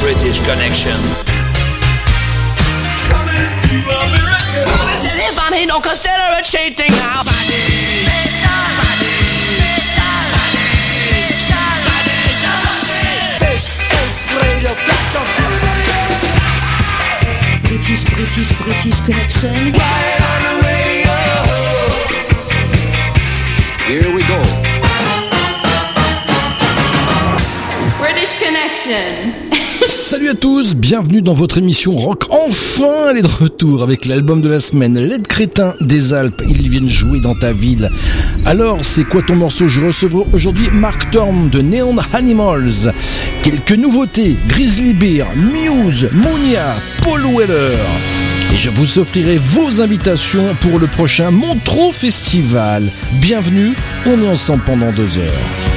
British connection. It's as if I'm not considerate cheating now. British, British, British connection. Right on the radio. Here we go. British connection. Salut à tous, bienvenue dans votre émission rock. Enfin, elle est de retour avec l'album de la semaine, L'aide crétin des Alpes. Ils viennent jouer dans ta ville. Alors, c'est quoi ton morceau? Je recevrai aujourd'hui Mark Torm de Neon Animals. Quelques nouveautés Grizzly Bear, Muse, Mounia, Paul Weller. Et je vous offrirai vos invitations pour le prochain Montreux Festival. Bienvenue, on est ensemble pendant deux heures.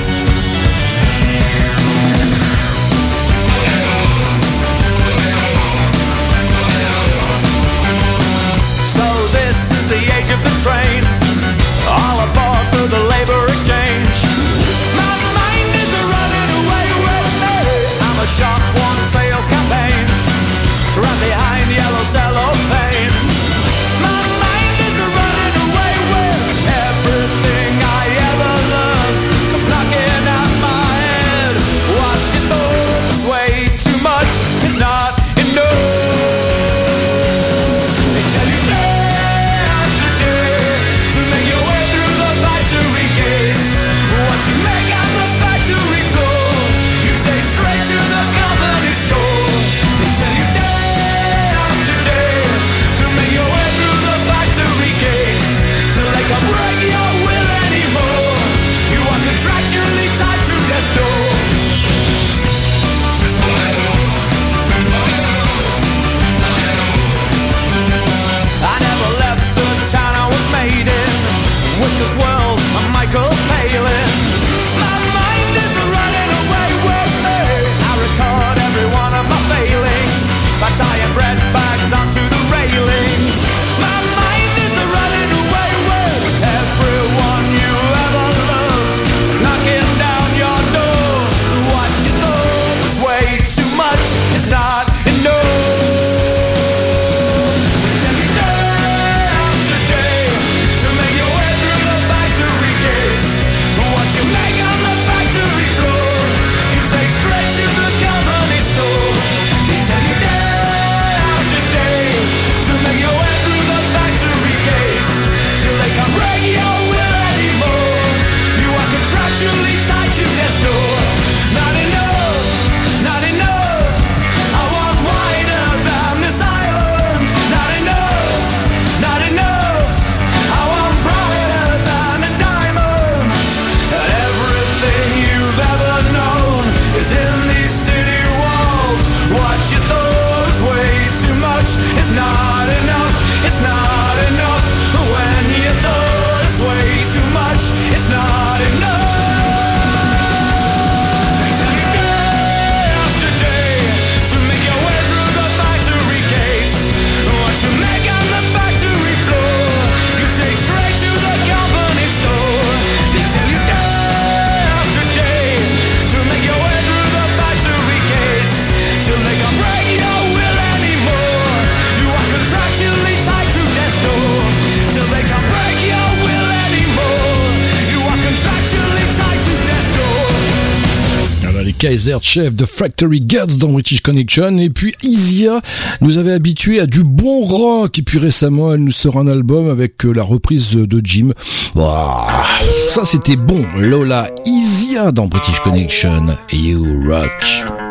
Kaiser Chef de Factory Guts dans British Connection. Et puis Isia nous avait habitué à du bon rock. Et puis récemment, elle nous sort un album avec euh, la reprise de Jim. Ça, c'était bon. Lola Isia dans British Connection. You rock.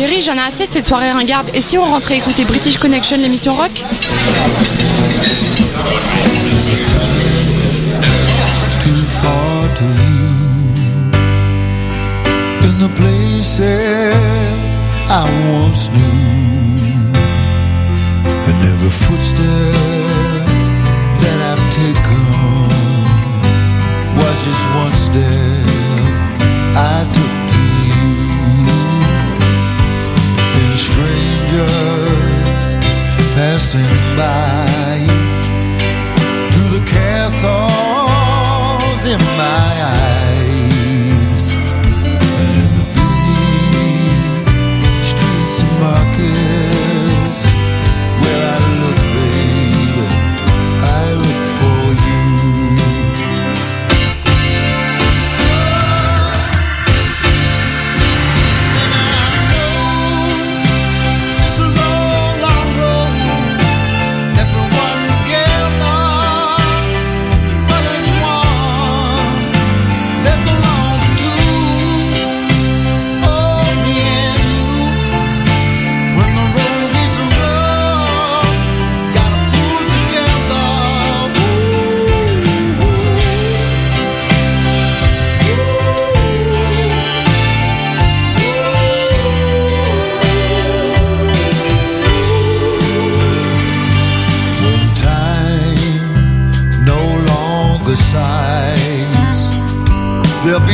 Chérie, j'en ai assez de cette soirée ringarde. Et si on rentrait écouter British Connection, l'émission rock? Too far to you In the places I once knew. And every footstep that I've taken Was just one step I took. passing by.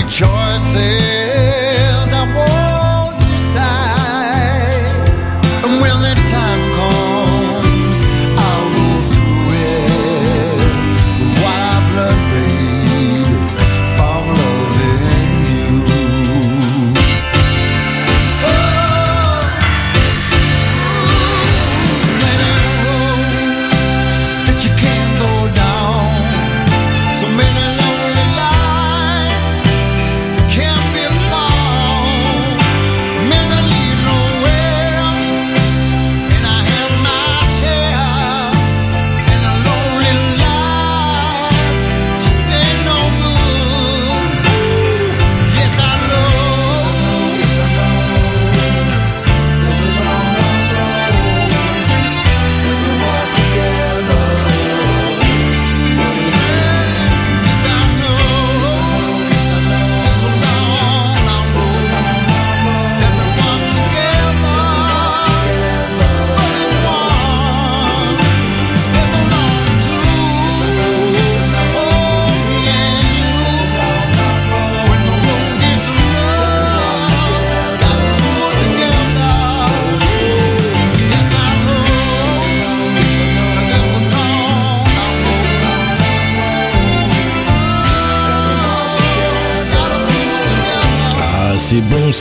joy.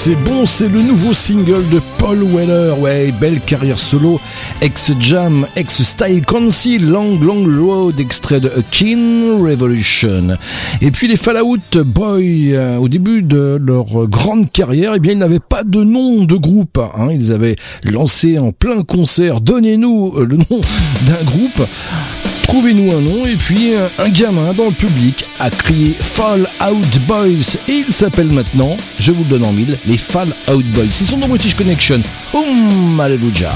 c'est bon, c'est le nouveau single de Paul Weller. Ouais, belle carrière solo, ex-jam, ex-style council, Long Long Road, extrait de A King Revolution. Et puis les Fallout Boy, euh, au début de leur grande carrière, eh bien ils n'avaient pas de nom de groupe. Hein. Ils avaient lancé en plein concert, donnez-nous le nom d'un groupe. Trouvez-nous un nom et puis euh, un, gamin dans le public a crié Fall Out Boys et il s'appelle maintenant, je vous le donne en mille, les Fall Out Boys. Ils sont dans British Connection. Oum, Alléluia.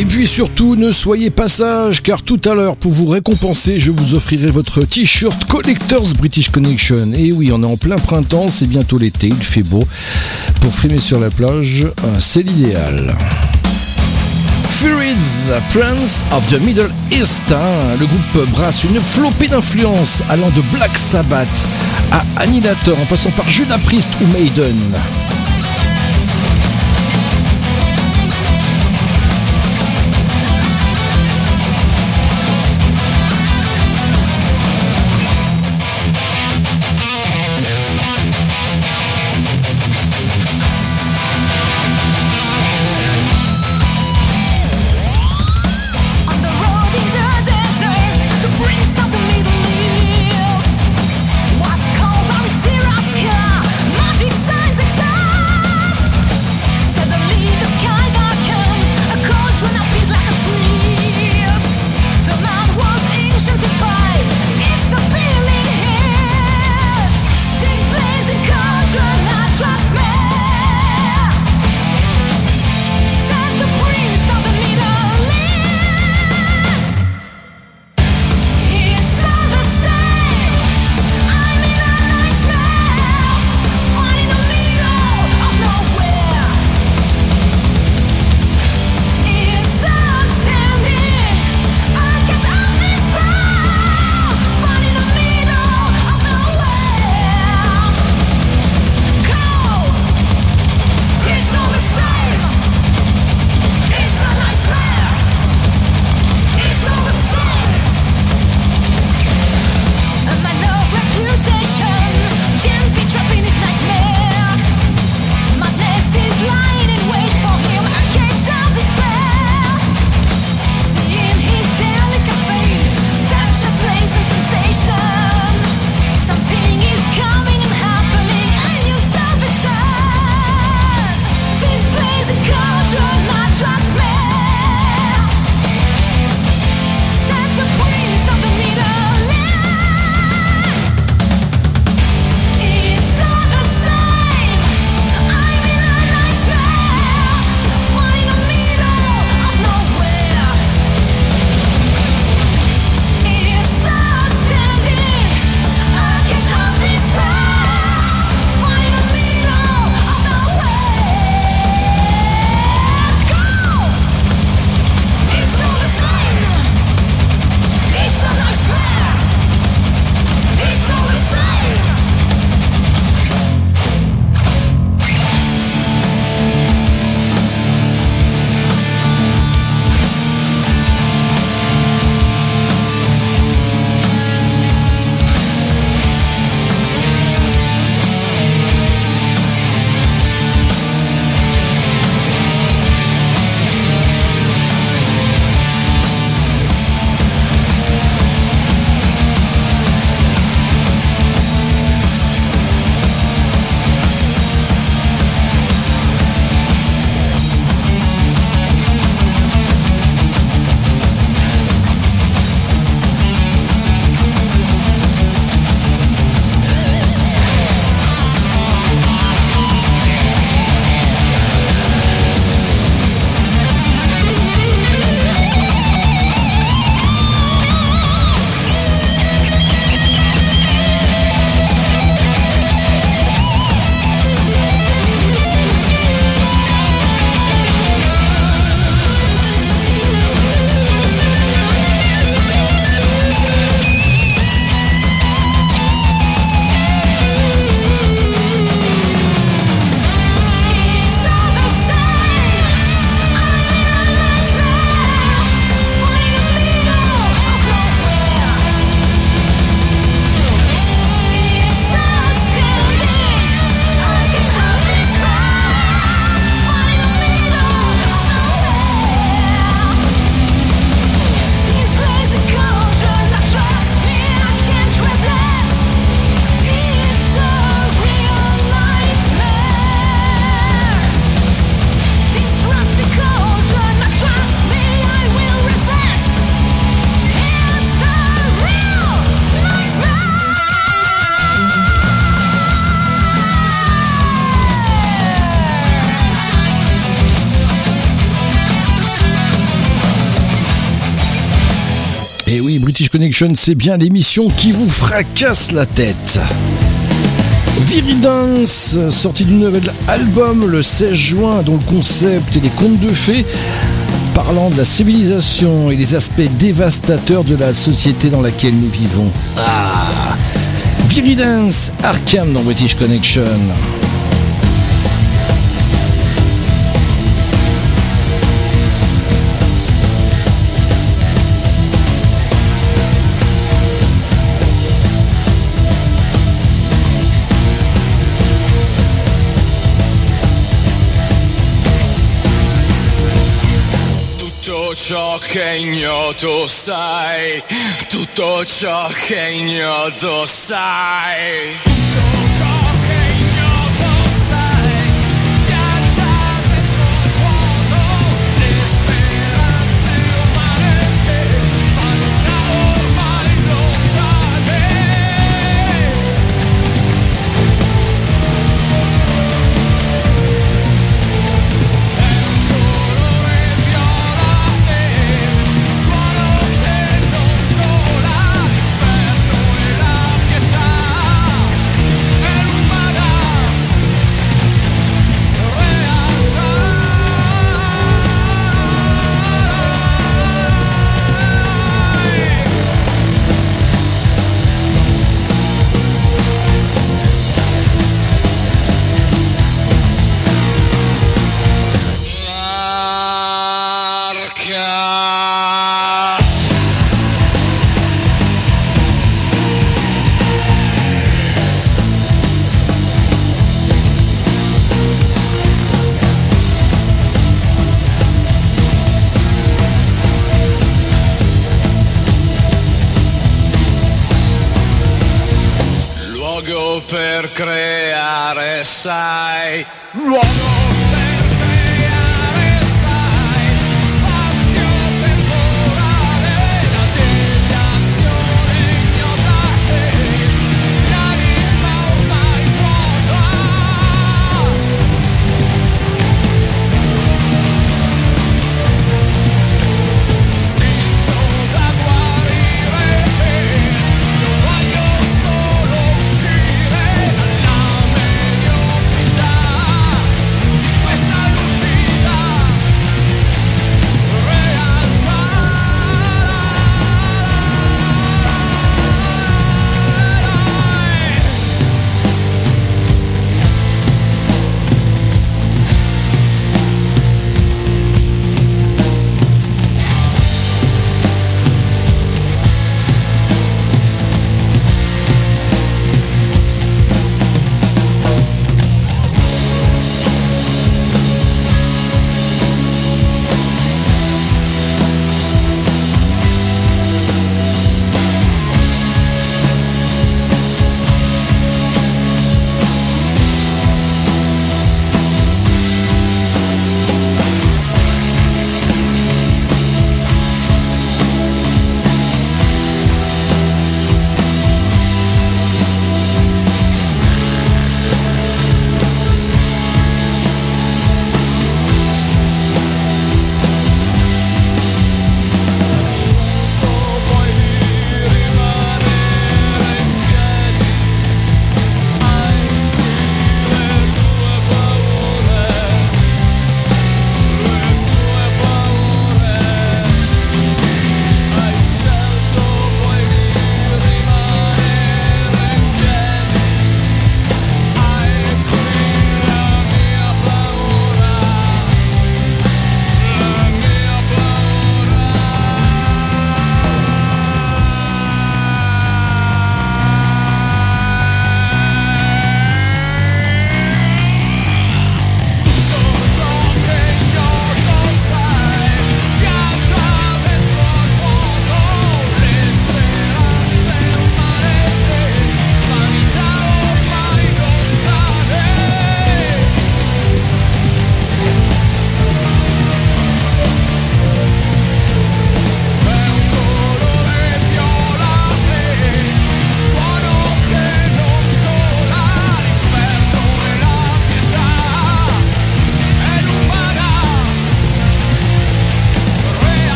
Et puis surtout, ne soyez pas sage, car tout à l'heure, pour vous récompenser, je vous offrirai votre t-shirt Collectors British Connection. Et oui, on est en plein printemps, c'est bientôt l'été, il fait beau. Pour frimer sur la plage, euh, c'est l'idéal. Furids, Prince of the Middle East. Hein. Le groupe brasse une flopée d'influences allant de Black Sabbath à Annihilator en passant par Judas Priest ou Maiden. Connection, c'est bien l'émission qui vous fracasse la tête. Viridance, sorti du nouvel album le 16 juin, dont le concept et les contes de fées, parlant de la civilisation et les aspects dévastateurs de la société dans laquelle nous vivons. Ah Viridance, Arkham dans British Connection. Ciò che ignoto sai, tutto ciò che ignoto sai.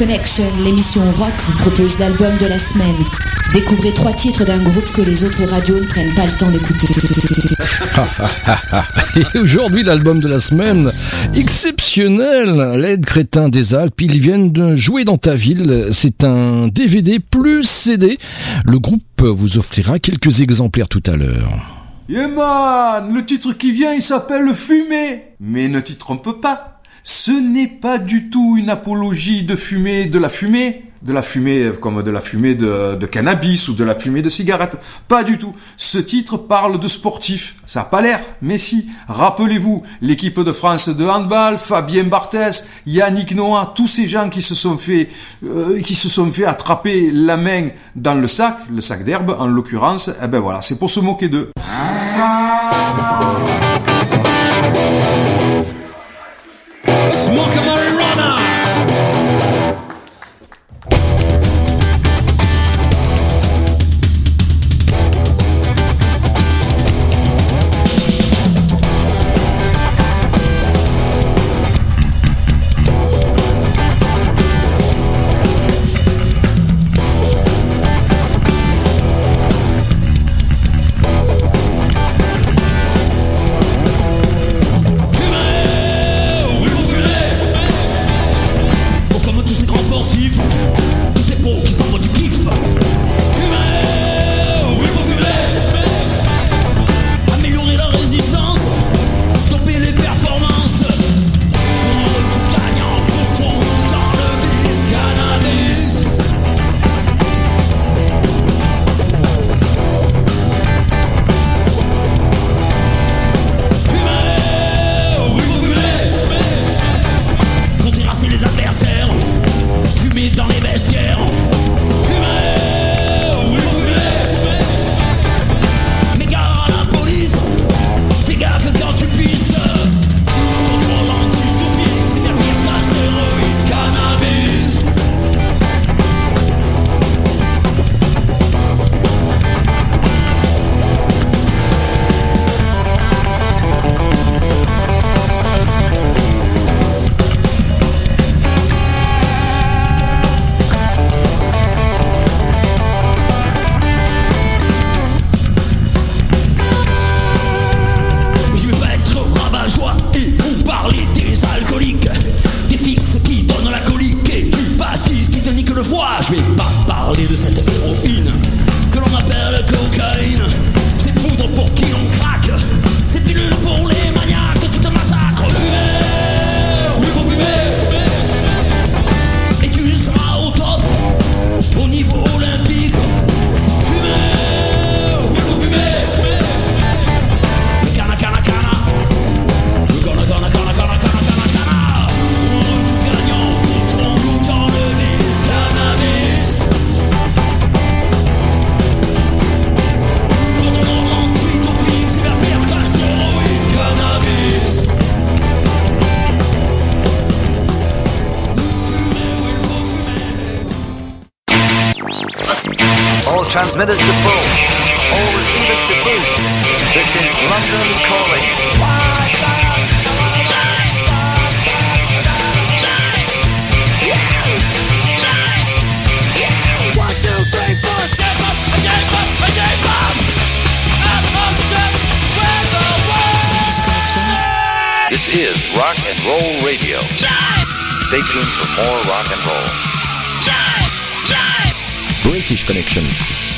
Connection, l'émission rock vous propose l'album de la semaine. Découvrez trois titres d'un groupe que les autres radios ne prennent pas le temps d'écouter. Et aujourd'hui, l'album de la semaine, exceptionnel, l'aide crétin des Alpes, ils viennent de jouer dans ta ville. C'est un DVD plus CD. Le groupe vous offrira quelques exemplaires tout à l'heure. Yeah man, le titre qui vient, il s'appelle Fumer. Mais ne t'y trompe pas, ce n'est pas du tout une apologie de fumer de la fumée, de la fumée comme de la fumée de, cannabis ou de la fumée de cigarette. Pas du tout. Ce titre parle de sportifs. Ça a pas l'air, mais si. Rappelez-vous, l'équipe de France de handball, Fabien Barthès, Yannick Noah, tous ces gens qui se sont fait, euh, qui se sont fait attraper la main dans le sac, le sac d'herbe en l'occurrence. Eh ben voilà, c'est pour se moquer d'eux. Smoke a transmitters to full. All receivers to boost. This is London calling. This is Rock and Roll Radio. Stay tuned for more rock and roll. British Connection.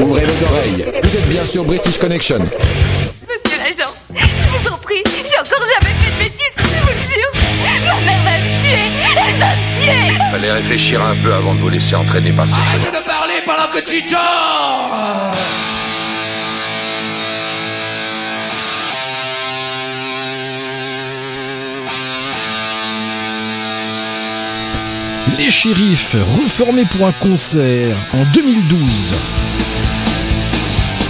Ouvrez vos oreilles. Vous êtes bien sur British Connection. Monsieur l'agent, je vous en prie, j'ai encore jamais fait de bêtises, je vous le jure. Ma mère va me tuer, elle va me tuer. Fallait réfléchir un peu avant de vous laisser entraîner par ces Arrête de parler pendant que tu dors Les shérifs, reformés pour un concert en 2012.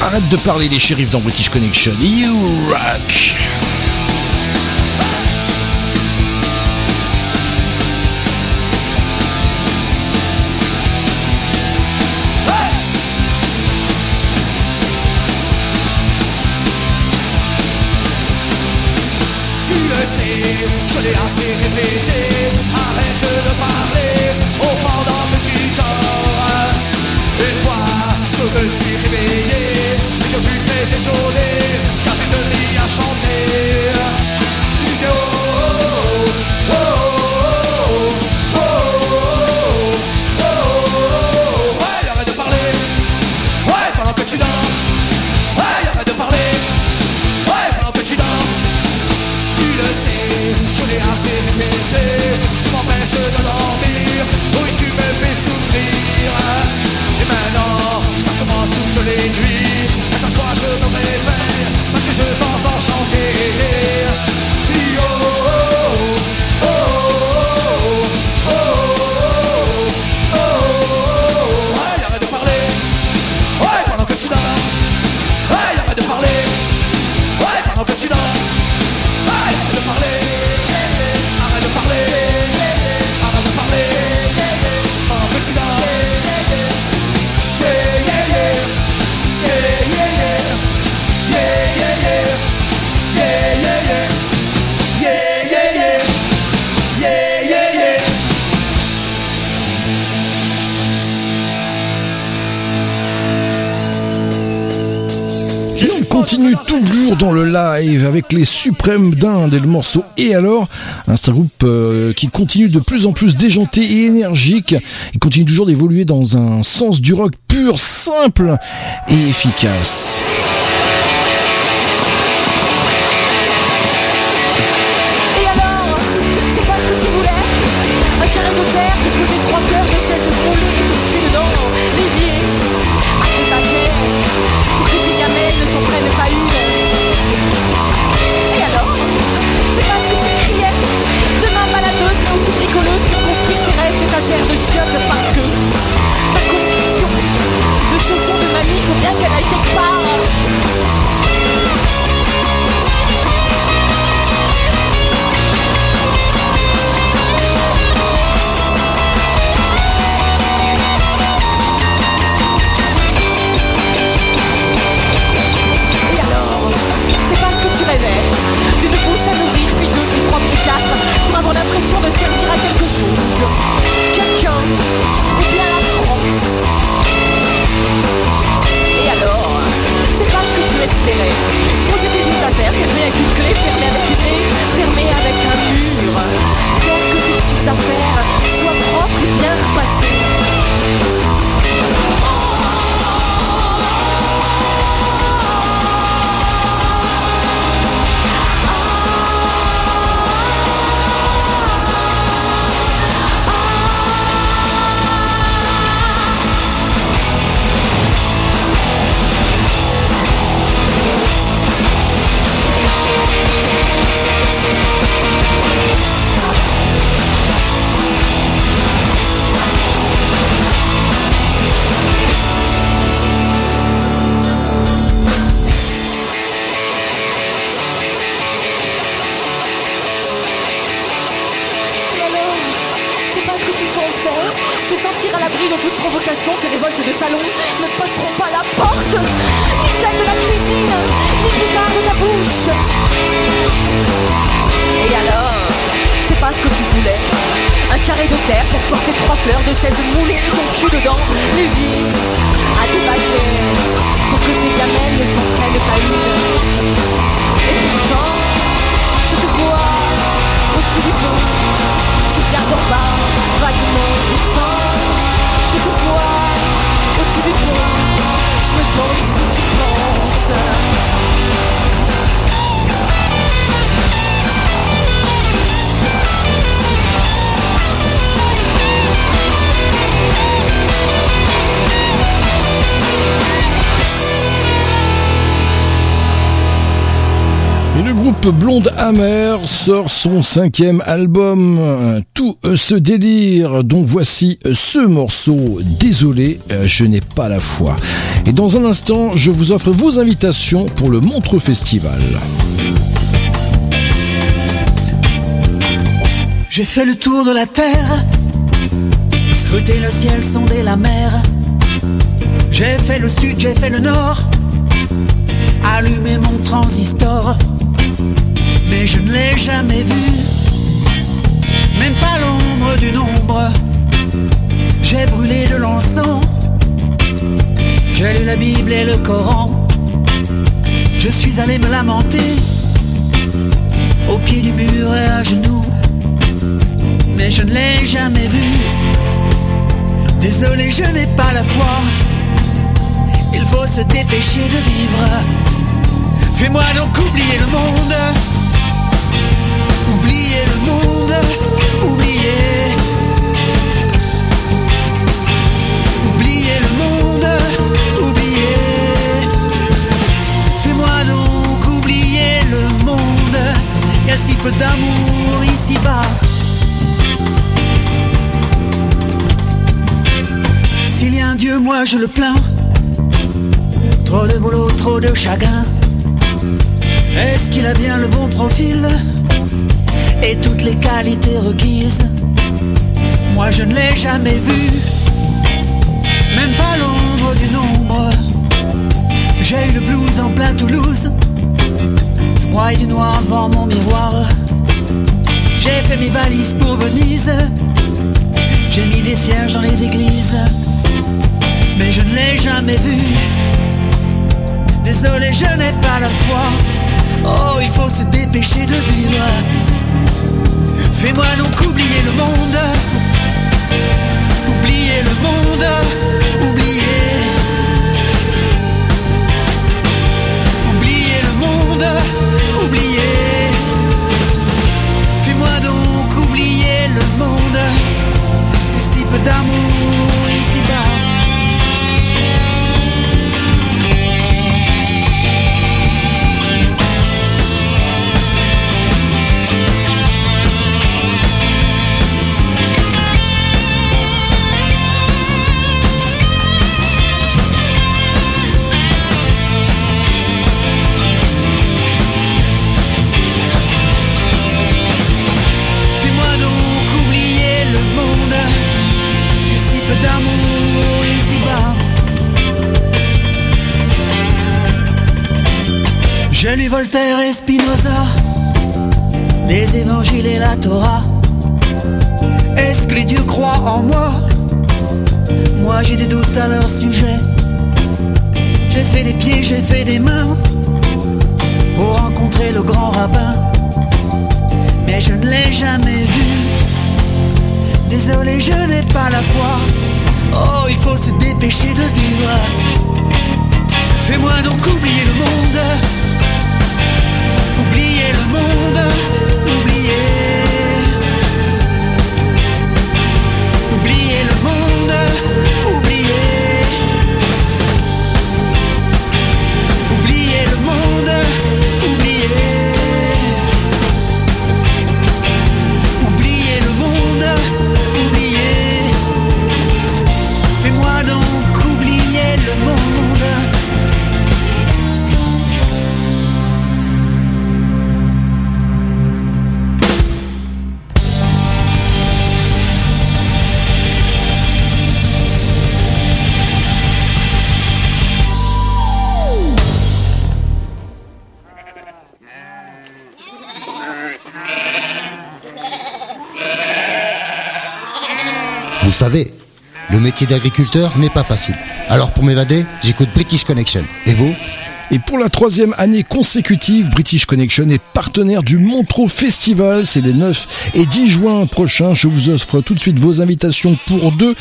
Arrête de parler les shérifs dans British Connection. You rock. eso dans le live avec les suprêmes d'Inde et le morceau Et alors un groupe euh, qui continue de plus en plus déjanté et énergique. Il continue toujours d'évoluer dans un sens du rock pur, simple et efficace. Et alors, c'est pas ce que tu voulais? Un carré de terre, trois fleurs, des chaises de Hammer sort son cinquième album, Tout ce délire, dont voici ce morceau. Désolé, je n'ai pas la foi. Et dans un instant, je vous offre vos invitations pour le Montreux Festival. J'ai fait le tour de la terre, scruté le ciel, sondé la mer. J'ai fait le sud, j'ai fait le nord, allumé mon transistor mais je ne l'ai jamais vu, même pas l'ombre d'une ombre. J'ai brûlé de l'encens, j'ai lu la Bible et le Coran, je suis allé me lamenter au pied du mur et à genoux, mais je ne l'ai jamais vu. Désolé, je n'ai pas la foi. Il faut se dépêcher de vivre. Fais-moi donc oublier le monde. Oublier le monde. Oublier. Oublier le monde. Oublier. Fais-moi donc oublier le monde. Y a si peu d'amour ici-bas. S'il y a un Dieu, moi je le plains. Trop de boulot, trop de chagrin. Est-ce qu'il a bien le bon profil? Et toutes les qualités requises Moi je ne l'ai jamais vu, même pas l'ombre d'une ombre. J'ai eu le blues en plein Toulouse, moi et du noir devant mon miroir. J'ai fait mes valises pour Venise, j'ai mis des cierges dans les églises, mais je ne l'ai jamais vu. Désolé, je n'ai pas la foi. Oh, il faut se dépêcher de vivre. Fais-moi donc oublier le monde. Oublier le monde. Oublier. Oublier le monde. Oublier. Voltaire et Spinoza Les évangiles et la Torah Est-ce que les dieux croient en moi? Moi j'ai des doutes à leur sujet J'ai fait des pieds, j'ai fait des mains Pour rencontrer le grand rabbin mais je ne l'ai jamais vu. Désolé, je n'ai pas la foi. Oh, il faut se dépêcher de vivre. Fais-moi donc oublier le monde. Oublier le monde. Savez, le métier d'agriculteur n'est pas facile. Alors pour m'évader, j'écoute British Connection. Et vous? Et pour la troisième année consécutive, British Connection est partenaire du Montreux Festival. C'est les 9 et 10 juin prochains. Je vous offre tout de suite vos invitations pour deux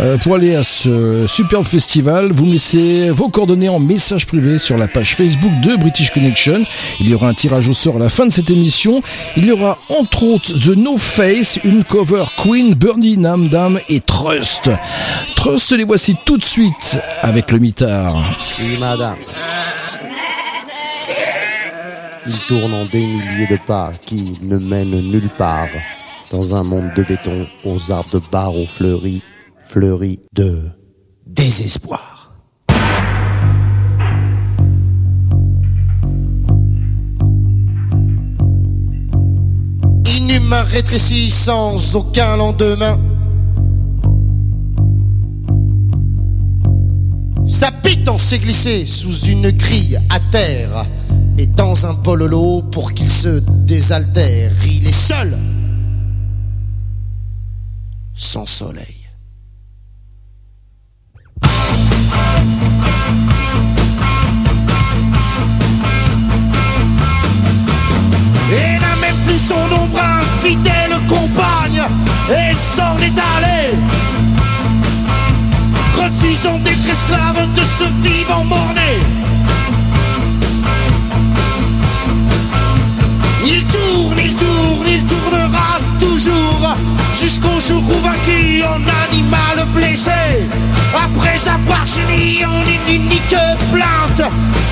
euh, pour aller à ce superbe festival. Vous laissez vos coordonnées en message privé sur la page Facebook de British Connection. Il y aura un tirage au sort à la fin de cette émission. Il y aura entre autres The No Face, une cover Queen, Bernie Namdam et Trust. Trust, les voici tout de suite avec le mitard. Oui, madame. Il tourne en des milliers de pas qui ne mènent nulle part. Dans un monde de béton, aux arbres de barreaux fleuris, fleuris de désespoir. Inhumain rétréci sans aucun lendemain. Sa pitance s'est glissée sous une grille à terre et dans un bololo pour qu'il se désaltère. Il est seul. sans soleil. Et n'a même plus son ombre infidèle compagne Elle s'en est allée Refusant d'être esclave de ce vivant morné il tournera toujours Jusqu'au jour où vaincu en animal blessé. Après avoir gémi en une unique plainte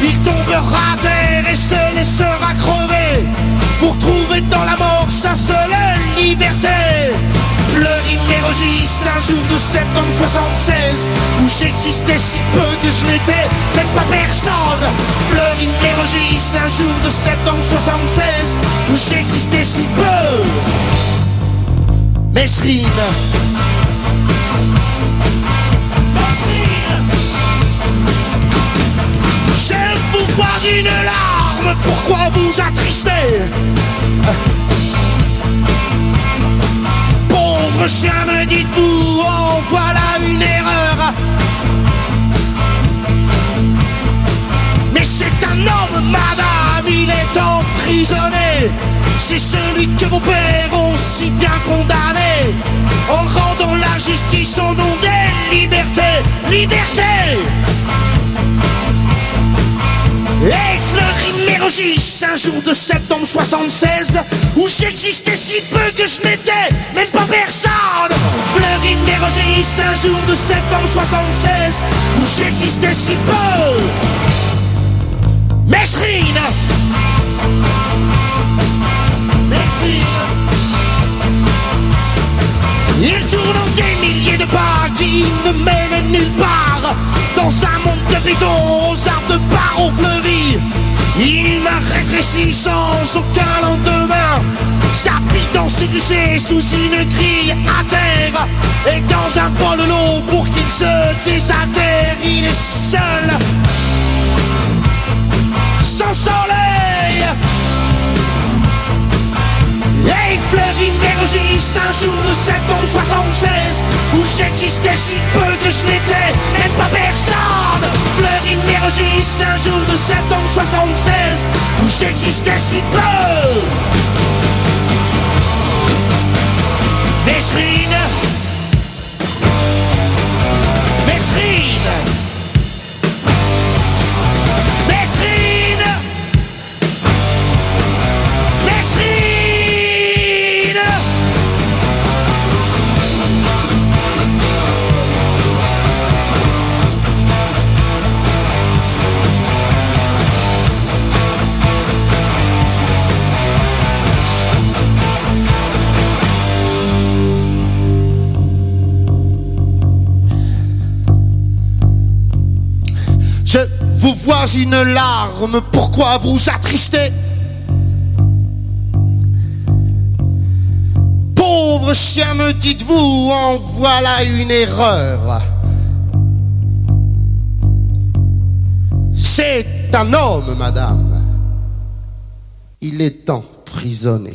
Il tombera terre et se laissera crever. Pour trouver dans la mort sa seule liberté Fleury Mérogis, un jour de septembre 76 Où j'existais si peu que je n'étais même pas personne. Fleury Mérogis, un jour de septembre 76 Où j'existais si peu. Mesrine. Je vous vois une larme, pourquoi vous attrister? Chien, me dites-vous, oh voilà une erreur. Mais c'est un homme, madame, il est emprisonné. C'est celui que vos pères ont si bien condamné. En rendant la justice au nom des libertés Liberté. Et Mérogis, un jour de septembre 76 Où j'existais si peu que je n'étais même pas personne. Fleury Mérogis, un jour de septembre 76 Où j'existais si peu. Mesrine. Mesrine. Il tourne en des milliers de pas qui ne mènent nulle part. Dans un monde de béton aux arbres de barreaux fleuris rétréci sans aucun lendemain Sa pitance glissée sous une grille à terre. Et dans un bol l'eau pour qu'il se désatterre Il est seul. Sans soleil Fleury Mérogis, un jour de septembre 76 Où j'existais si peu que je n'étais même pas personne. Fleury Mérogis, un jour de septembre 76 Où j'existais si peu une larme, pourquoi vous attrister Pauvre chien, me dites-vous, en voilà une erreur. C'est un homme, madame. Il est emprisonné.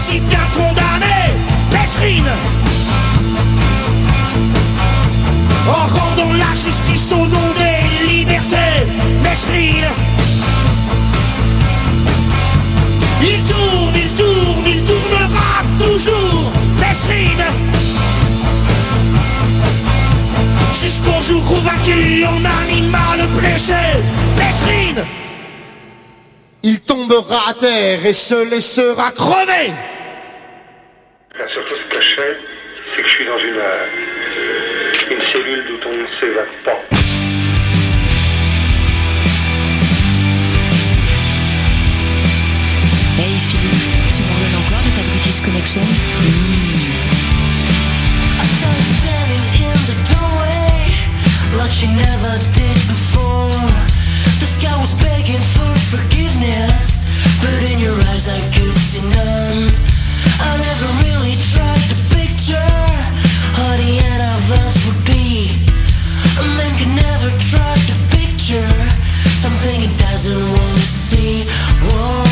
Si bien condamné, Mesrine. En rendant la justice au nom des libertés, Mesrine. Il tourne, il tourne, il tournera toujours, Mesrine. Jusqu'au jour où vaincu en animal blessé, Mesrine il tombera à terre et se laissera crever. La seule chose que je sais, c'est que je suis dans une, euh, une cellule d'où on ne s'évade pas. Hey Philippe, tu m'en donnes encore de ta British Connection? I but in your eyes I could see none. I never really tried to picture honey. And I've us would be. A man can never try to picture something he doesn't want to see.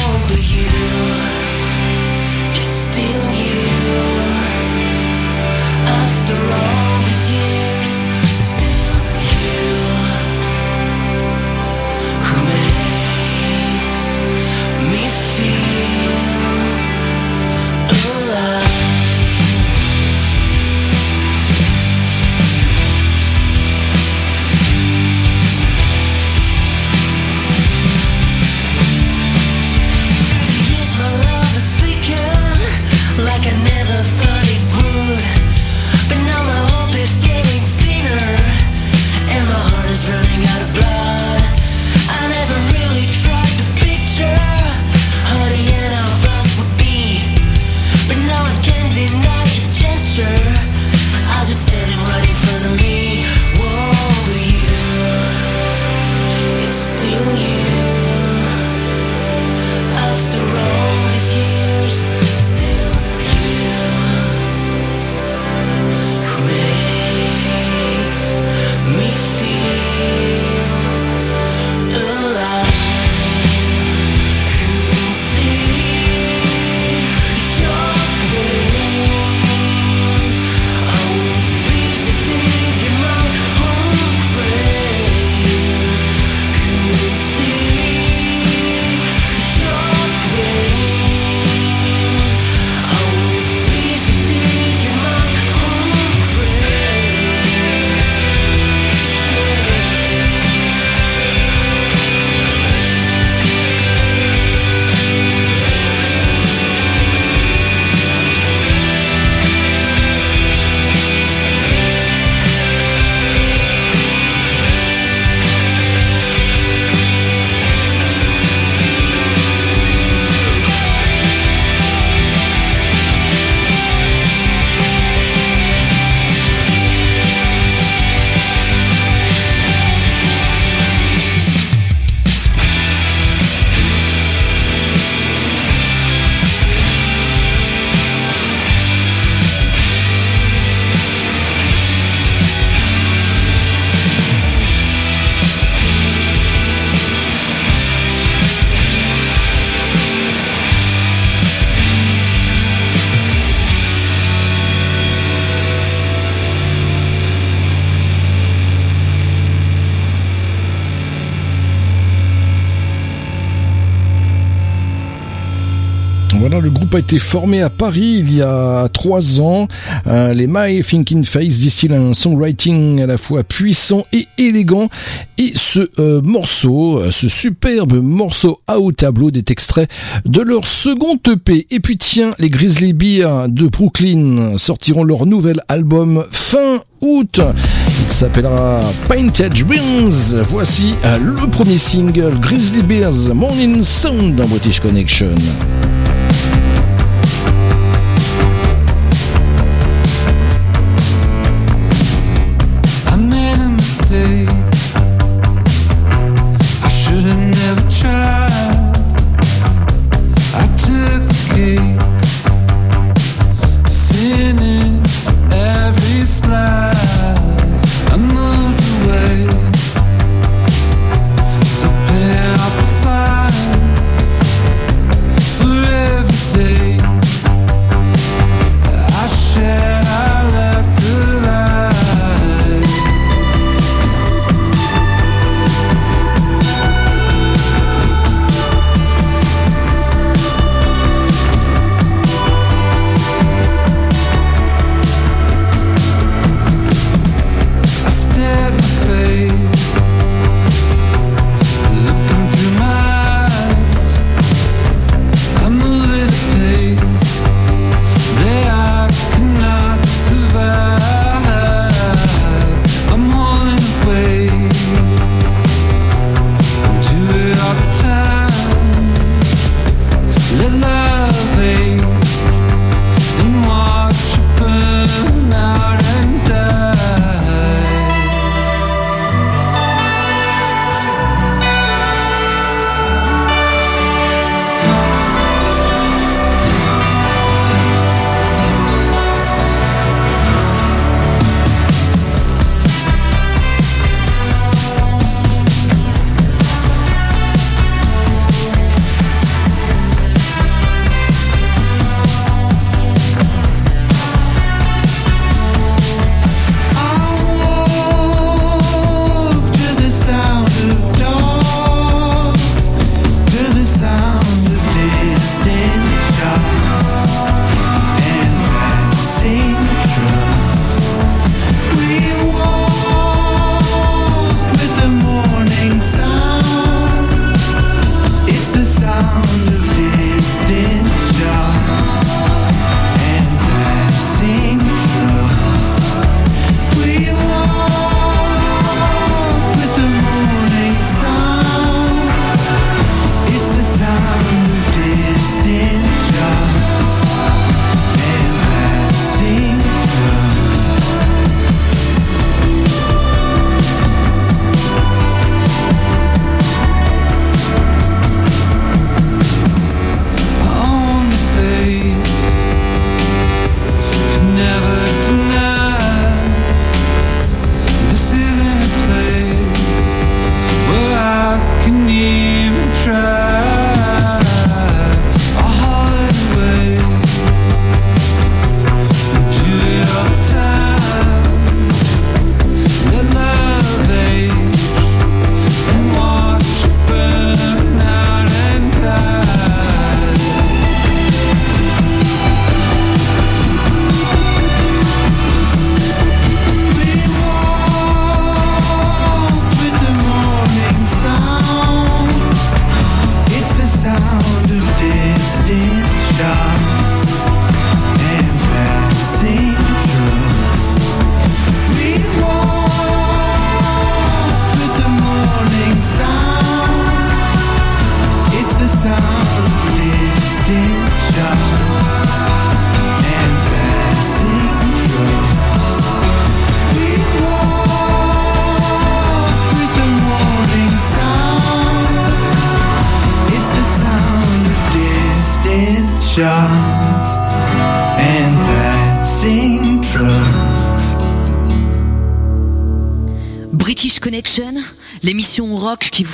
Été formé à Paris il y a trois ans. Euh, les My Thinking Face distillent un songwriting à la fois puissant et élégant. Et ce euh, morceau, euh, ce superbe morceau à haut tableau des extraits de leur second EP. Et puis tiens, les Grizzly Bears de Brooklyn sortiront leur nouvel album fin août. Il s'appellera Painted Rings. Voici le premier single Grizzly Bears Morning Sound dans British Connection.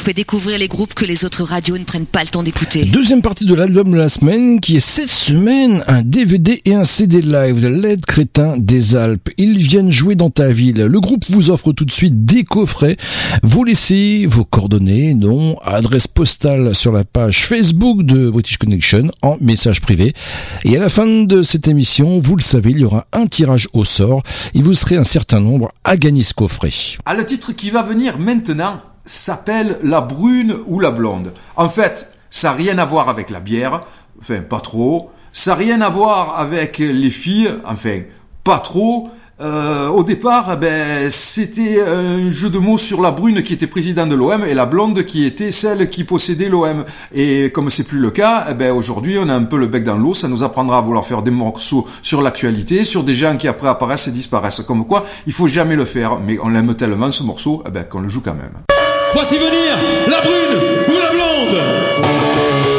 Fait découvrir les groupes que les autres radios ne prennent pas le temps d'écouter. Deuxième partie de l'album de la semaine qui est cette semaine un DVD et un CD live de l'aide crétin des Alpes. Ils viennent jouer dans ta ville. Le groupe vous offre tout de suite des coffrets. Vous laissez vos coordonnées, nom, adresse postale sur la page Facebook de British Connection en message privé. Et à la fin de cette émission, vous le savez, il y aura un tirage au sort. Il vous serait un certain nombre à gagner ce coffret. Ah, le titre qui va venir maintenant s'appelle La brune ou la blonde. En fait, ça n'a rien à voir avec la bière, enfin pas trop. Ça n'a rien à voir avec les filles, enfin pas trop. Euh, au départ, eh ben, c'était un jeu de mots sur la brune qui était président de l'OM et la blonde qui était celle qui possédait l'OM. Et comme c'est plus le cas, eh ben, aujourd'hui on a un peu le bec dans l'eau. Ça nous apprendra à vouloir faire des morceaux sur l'actualité, sur des gens qui après apparaissent et disparaissent. Comme quoi, il faut jamais le faire. Mais on l'aime tellement ce morceau, eh ben, qu'on le joue quand même. Voici venir la brune ou la blonde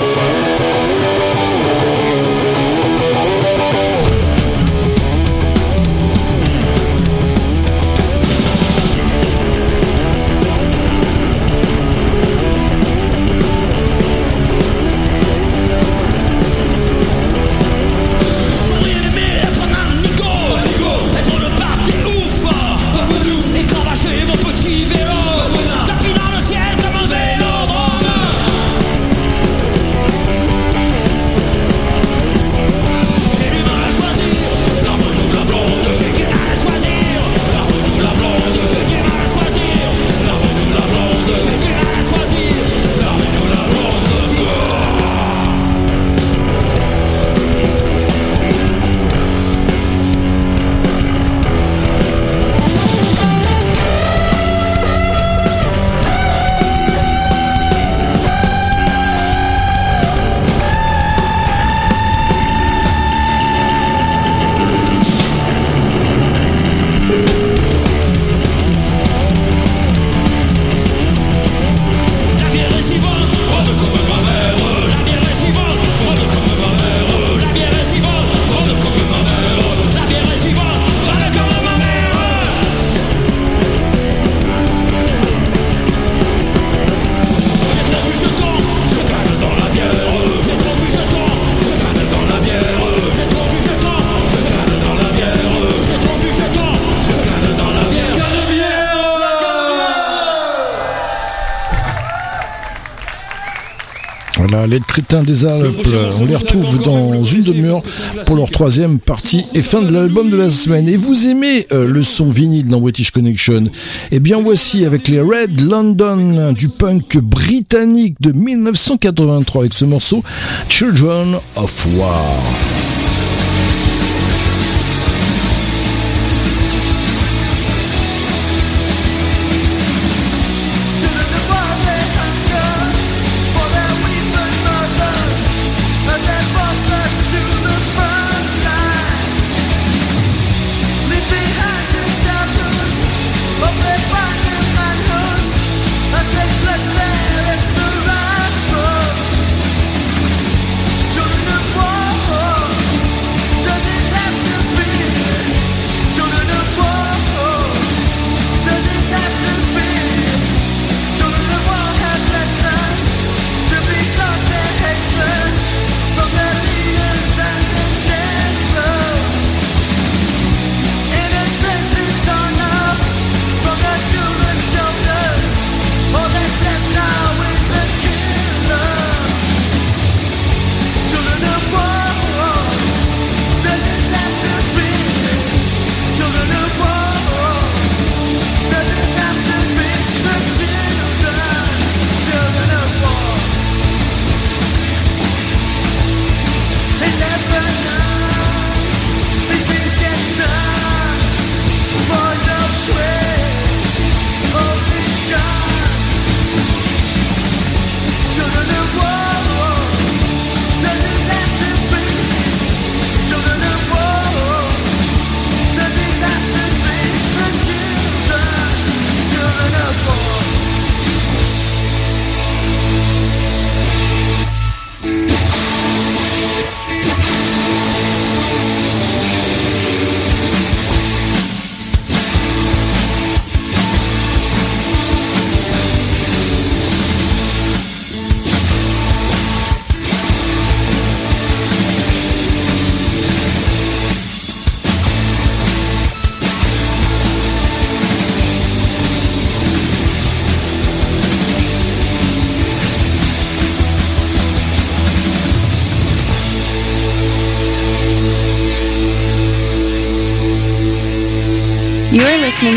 Voilà, les crétins des Alpes, on les retrouve dans une demi-heure pour leur troisième partie et fin de l'album de la semaine. Et vous aimez euh, le son vinyle dans British Connection Eh bien voici avec les Red London du punk britannique de 1983 avec ce morceau Children of War.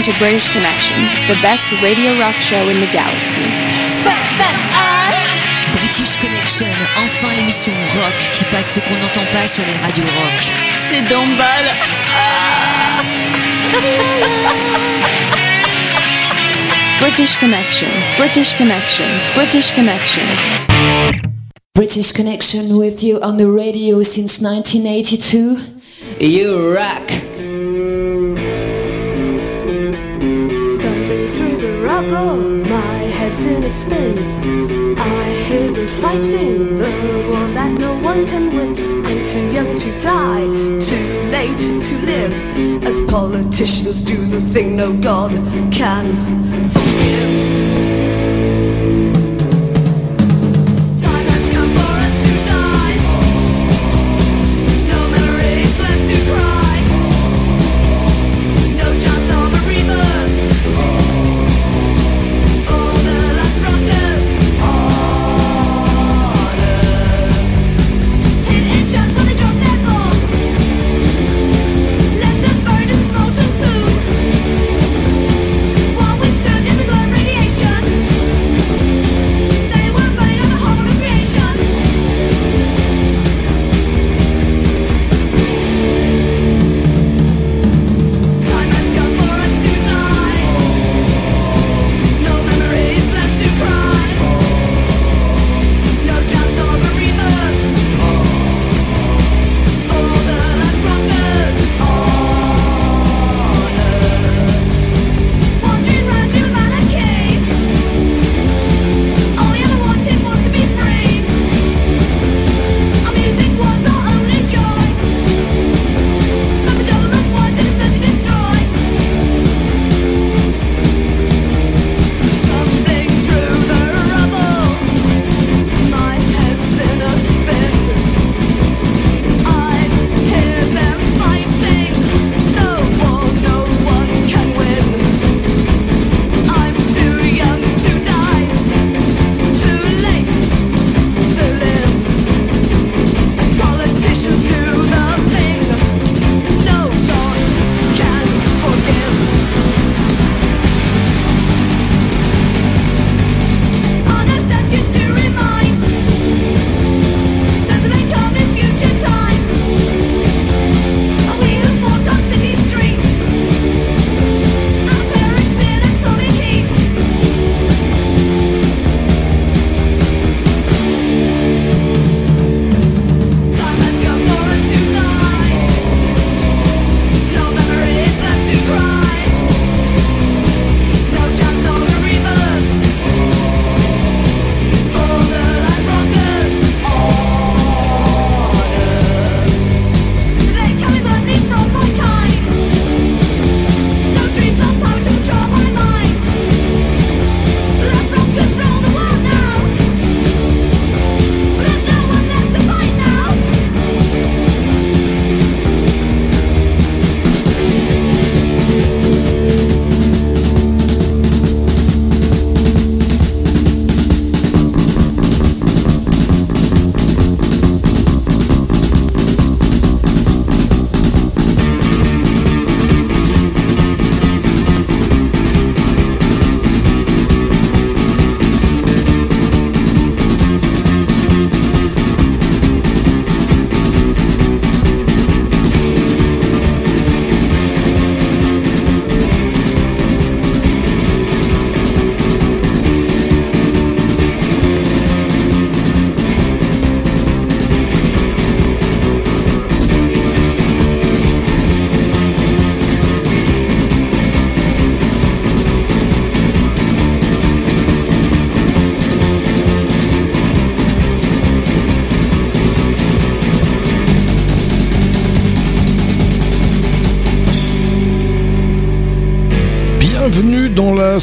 To British Connection, the best radio rock show in the galaxy. British Connection, enfin l'émission rock qui passe ce qu'on n'entend pas sur les radios rock. C'est d'emballe. British Connection, British Connection, British Connection. British Connection with you on the radio since 1982. You rock! Rubble, my head's in a spin. I hear them fighting, the war that no one can win. I'm too young to die, too late to live. As politicians do the thing no God can forgive.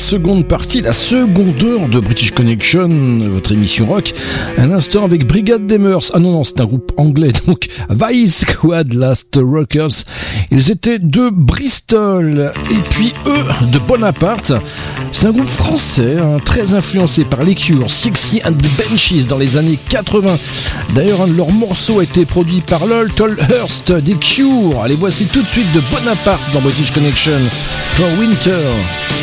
Seconde partie, la seconde heure de British Connection, votre émission rock. Un instant avec Brigade des Mœurs. Ah non, non, c'est un groupe anglais, donc Vice Squad Last Rockers. Ils étaient de Bristol. Et puis eux, de Bonaparte. C'est un groupe français, hein, très influencé par les Cures, Sixty and the Benches dans les années 80. D'ailleurs, un de leurs morceaux a été produit par Lol Tolhurst des Cures. Allez, voici tout de suite de Bonaparte dans British Connection for Winter.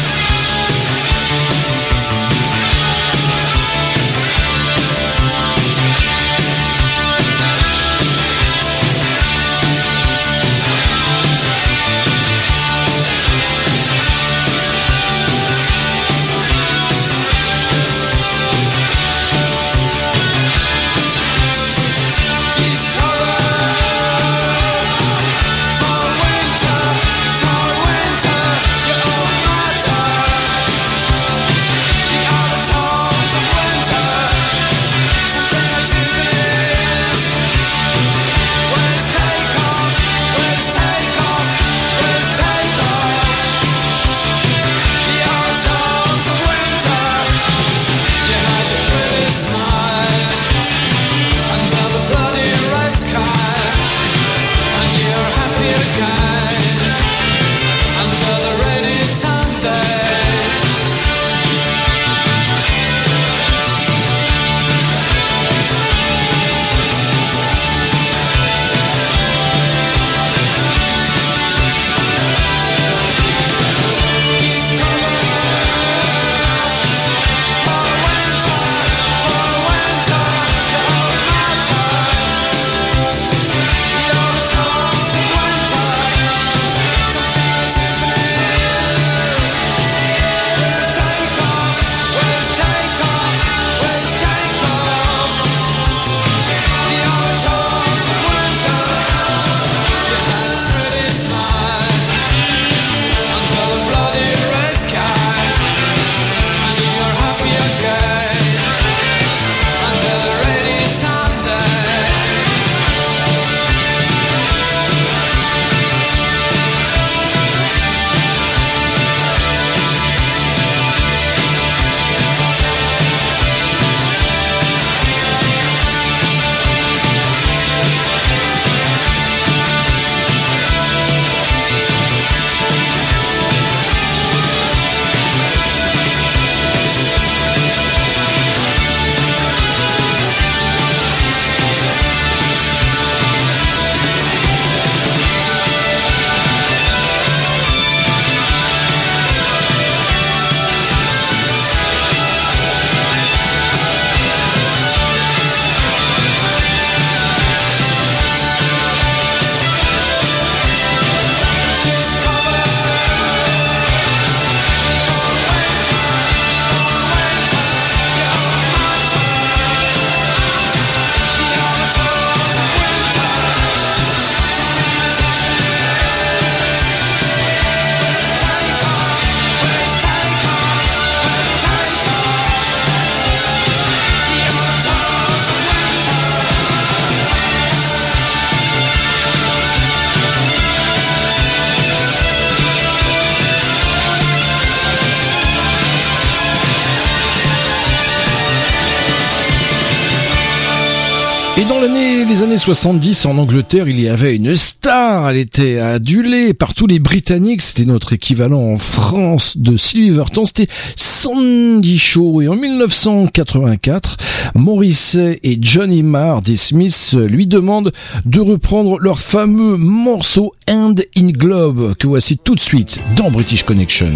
Années 70, en Angleterre, il y avait une star. Elle était adulée par tous les Britanniques. C'était notre équivalent en France de Silverton. C'était Sandy Shaw. Et en 1984, Morrissey et Johnny Marr des Smiths lui demandent de reprendre leur fameux morceau Hand in Glove que voici tout de suite dans British Connection.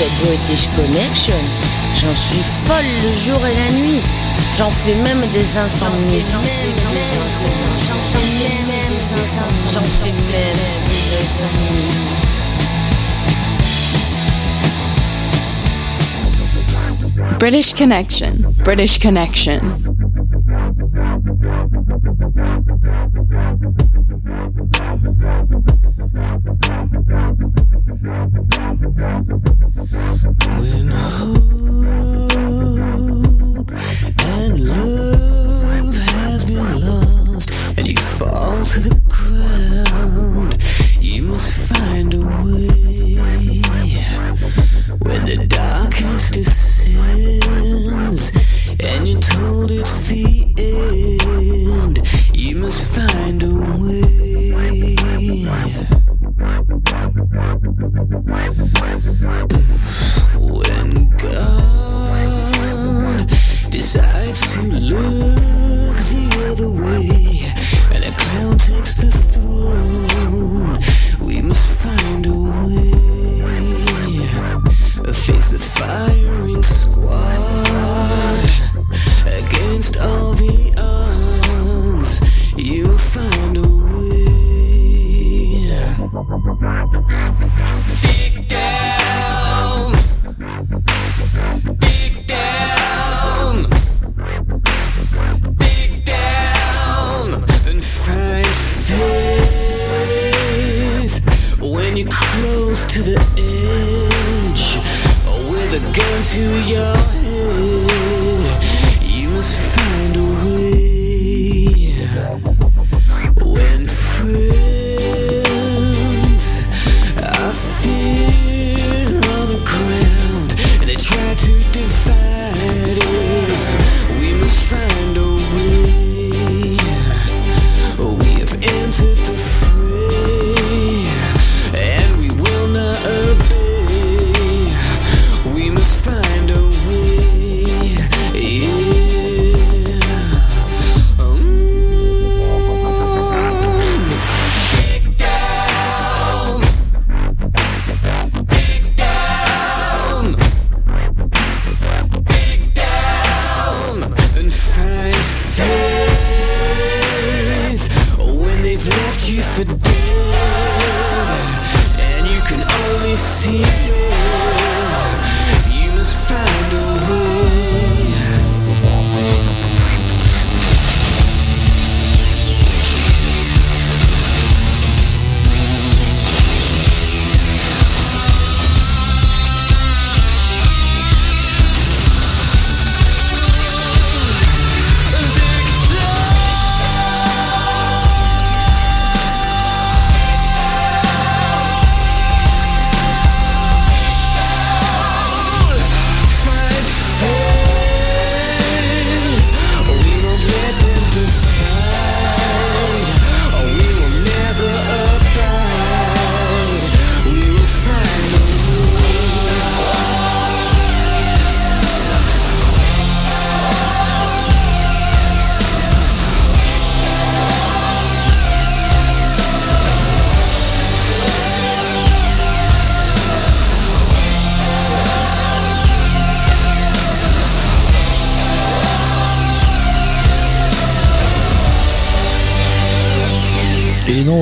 J'écoutais British Connection. J'en suis folle le jour et la nuit. J'en fais même des insomnies. J'en fais même des insomnies. J'en fais même des insomnies. British Connection. British Connection.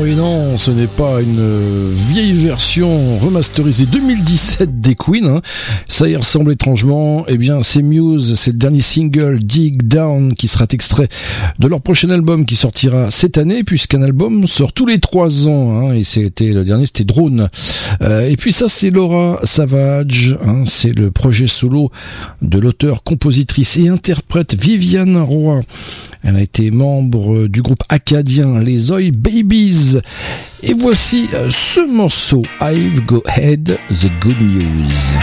Et non, ce n'est pas une vieille version remasterisée 2017 des Queen. hein. Ça y ressemble étrangement. Eh bien, c'est Muse, c'est le dernier single Dig Down qui sera extrait de leur prochain album qui sortira cette année, puisqu'un album sort tous les trois ans. hein, et c'était le dernier, c'était Drone. Euh, et puis ça, c'est Laura Savage. hein, c'est le projet solo de l'auteur, compositrice et interprète Viviane Roy. Elle a été membre du groupe acadien Les Oi Babies. Et voici euh, ce morceau, I've Go Ahead, The Good News.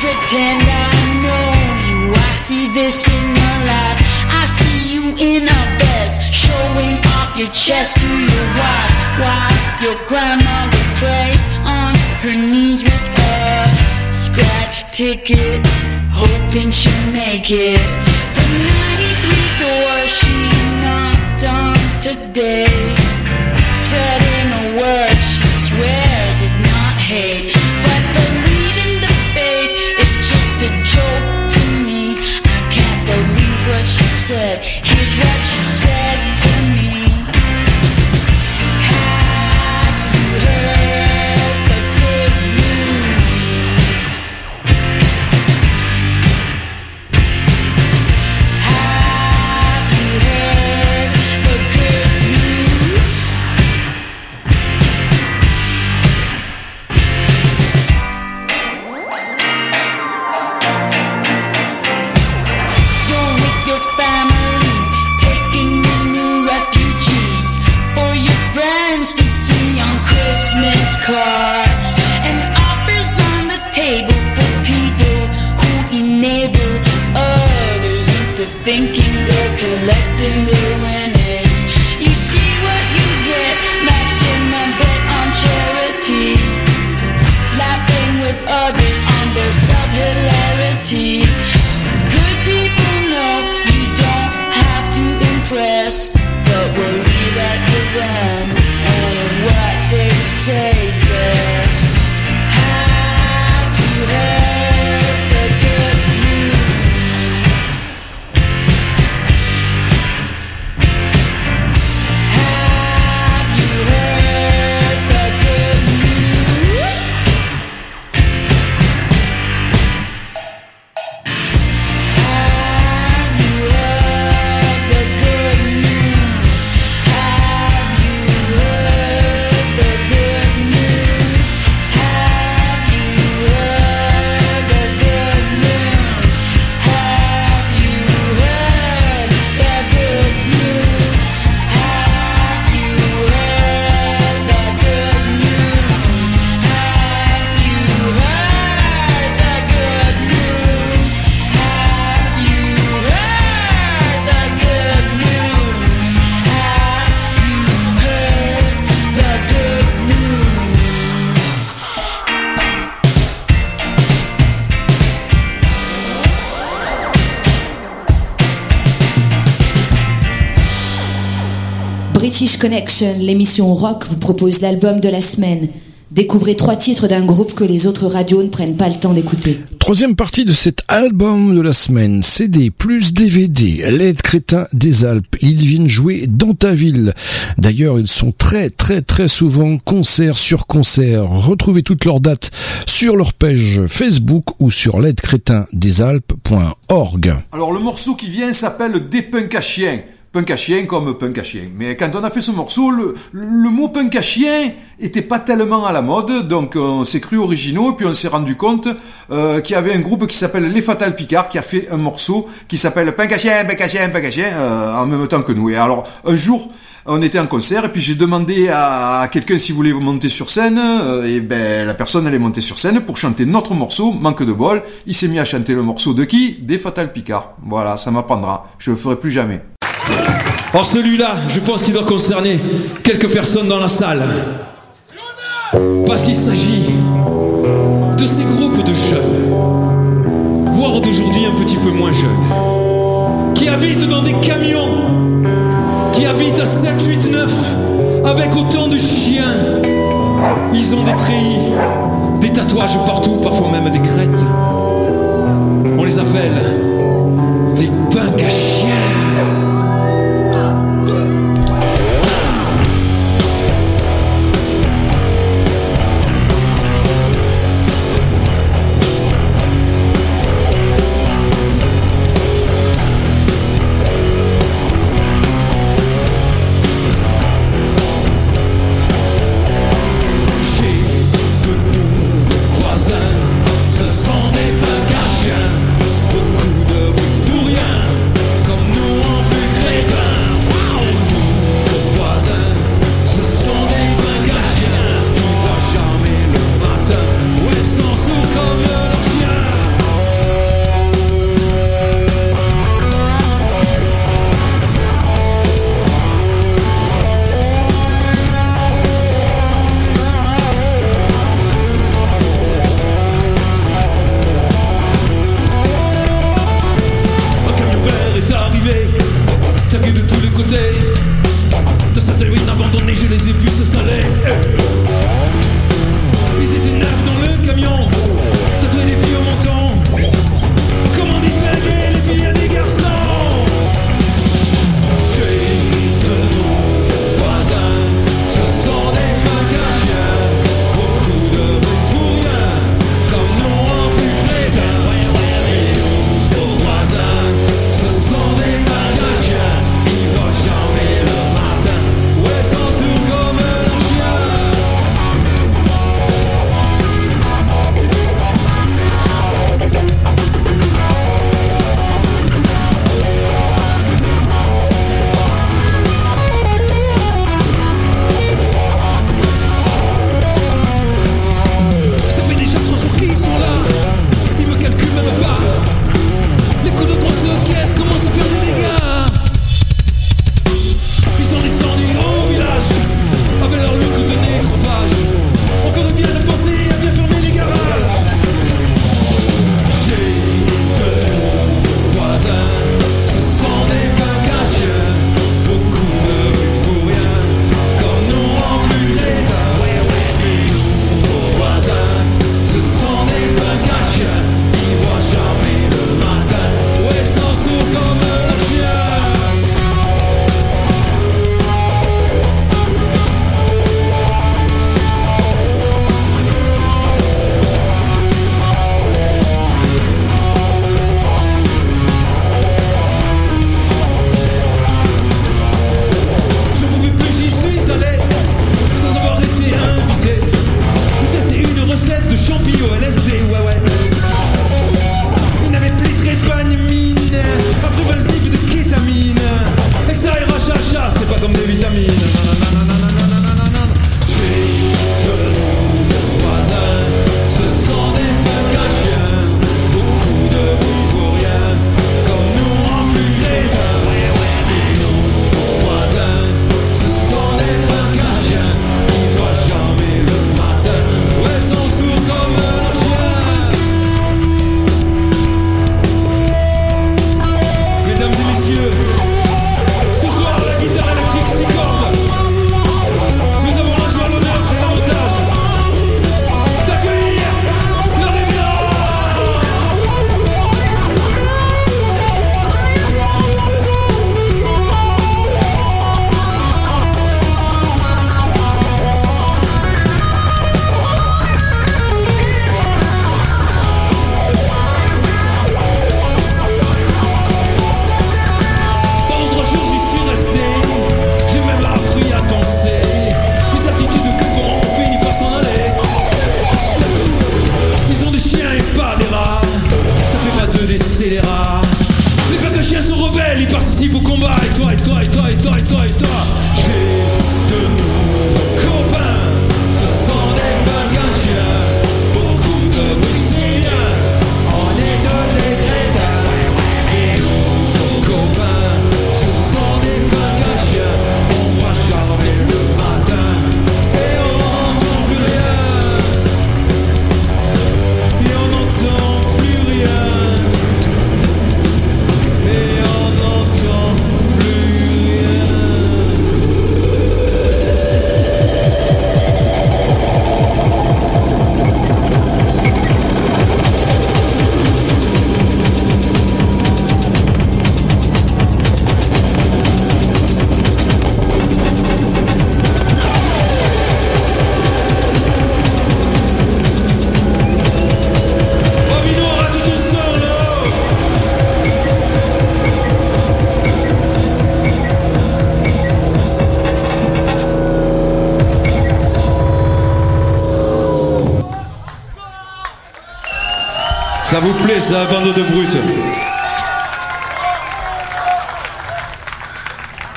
Pretend I know you. I see this in your life. I see you in a vest, showing off your chest to your wife. While your grandmother prays on her knees with. Scratch ticket, hoping she'll make it. Tonight, three doors she knocked on today. Spreading a word she swears is not hate. But believing the faith is just a joke to me. I can't believe what she said. Here's what she said cards, and offers on the table for people who enable others into thinking they're collecting their British Connection, l'émission rock, vous propose l'album de la semaine. Découvrez trois titres d'un groupe que les autres radios ne prennent pas le temps d'écouter. Troisième partie de cet album de la semaine, CD plus DVD, l'aide crétin des Alpes. Ils viennent jouer dans ta ville. D'ailleurs, ils sont très très très souvent concert sur concert. Retrouvez toutes leurs dates sur leur page Facebook ou sur l'aidecrétindesalpes.org. Alors le morceau qui vient s'appelle Des à chiens. Punk à chien comme punk à chien. Mais quand on a fait ce morceau, le, mot punk à chien était pas tellement à la mode, donc on s'est cru originaux, et puis on s'est rendu compte euh, qu'il y avait un groupe qui s'appelle Les Fatal Picard qui a fait un morceau qui s'appelle Punk à chien, punk à chien, punk à chien, euh, en même temps que nous. Et alors un jour, on était en concert et puis j'ai demandé à quelqu'un s'il voulait monter sur scène euh, et ben la personne allait monter sur scène pour chanter notre morceau manque de bol. Il s'est mis à chanter le morceau de qui? Des Fatal Picard. Voilà ça m'apprendra. Je le ferai plus jamais Or celui-là, je pense qu'il doit concerner quelques personnes dans la salle. Parce qu'il s'agit de ces groupes de jeunes, voire d'aujourd'hui un petit peu moins jeunes, qui habitent dans des camions, qui habitent à 7, 8, 9, avec autant de chiens. Ils ont des treillis, des tatouages partout, parfois même des crêtes. On les appelle des punks à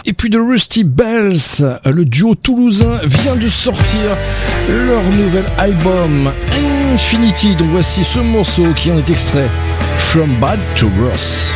Et puis de Rusty Bells, le duo toulousain vient de sortir leur nouvel album Infinity. Donc voici ce morceau qui en est extrait From Bad to Worse.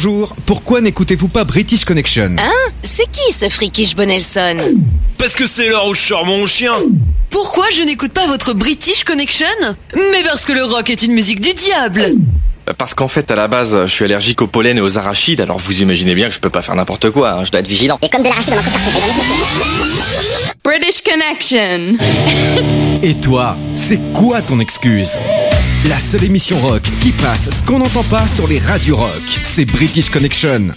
Bonjour, pourquoi n'écoutez-vous pas British Connection Hein C'est qui ce frikish Bonelson Parce que c'est l'heure où je sors mon chien Pourquoi je n'écoute pas votre British Connection Mais parce que le rock est une musique du diable Parce qu'en fait, à la base, je suis allergique au pollen et aux arachides, alors vous imaginez bien que je peux pas faire n'importe quoi, hein, je dois être vigilant. Et comme de l'arachide dans notre British Connection. Et toi, c'est quoi ton excuse? La seule émission rock qui passe ce qu'on n'entend pas sur les radios rock, c'est British Connection.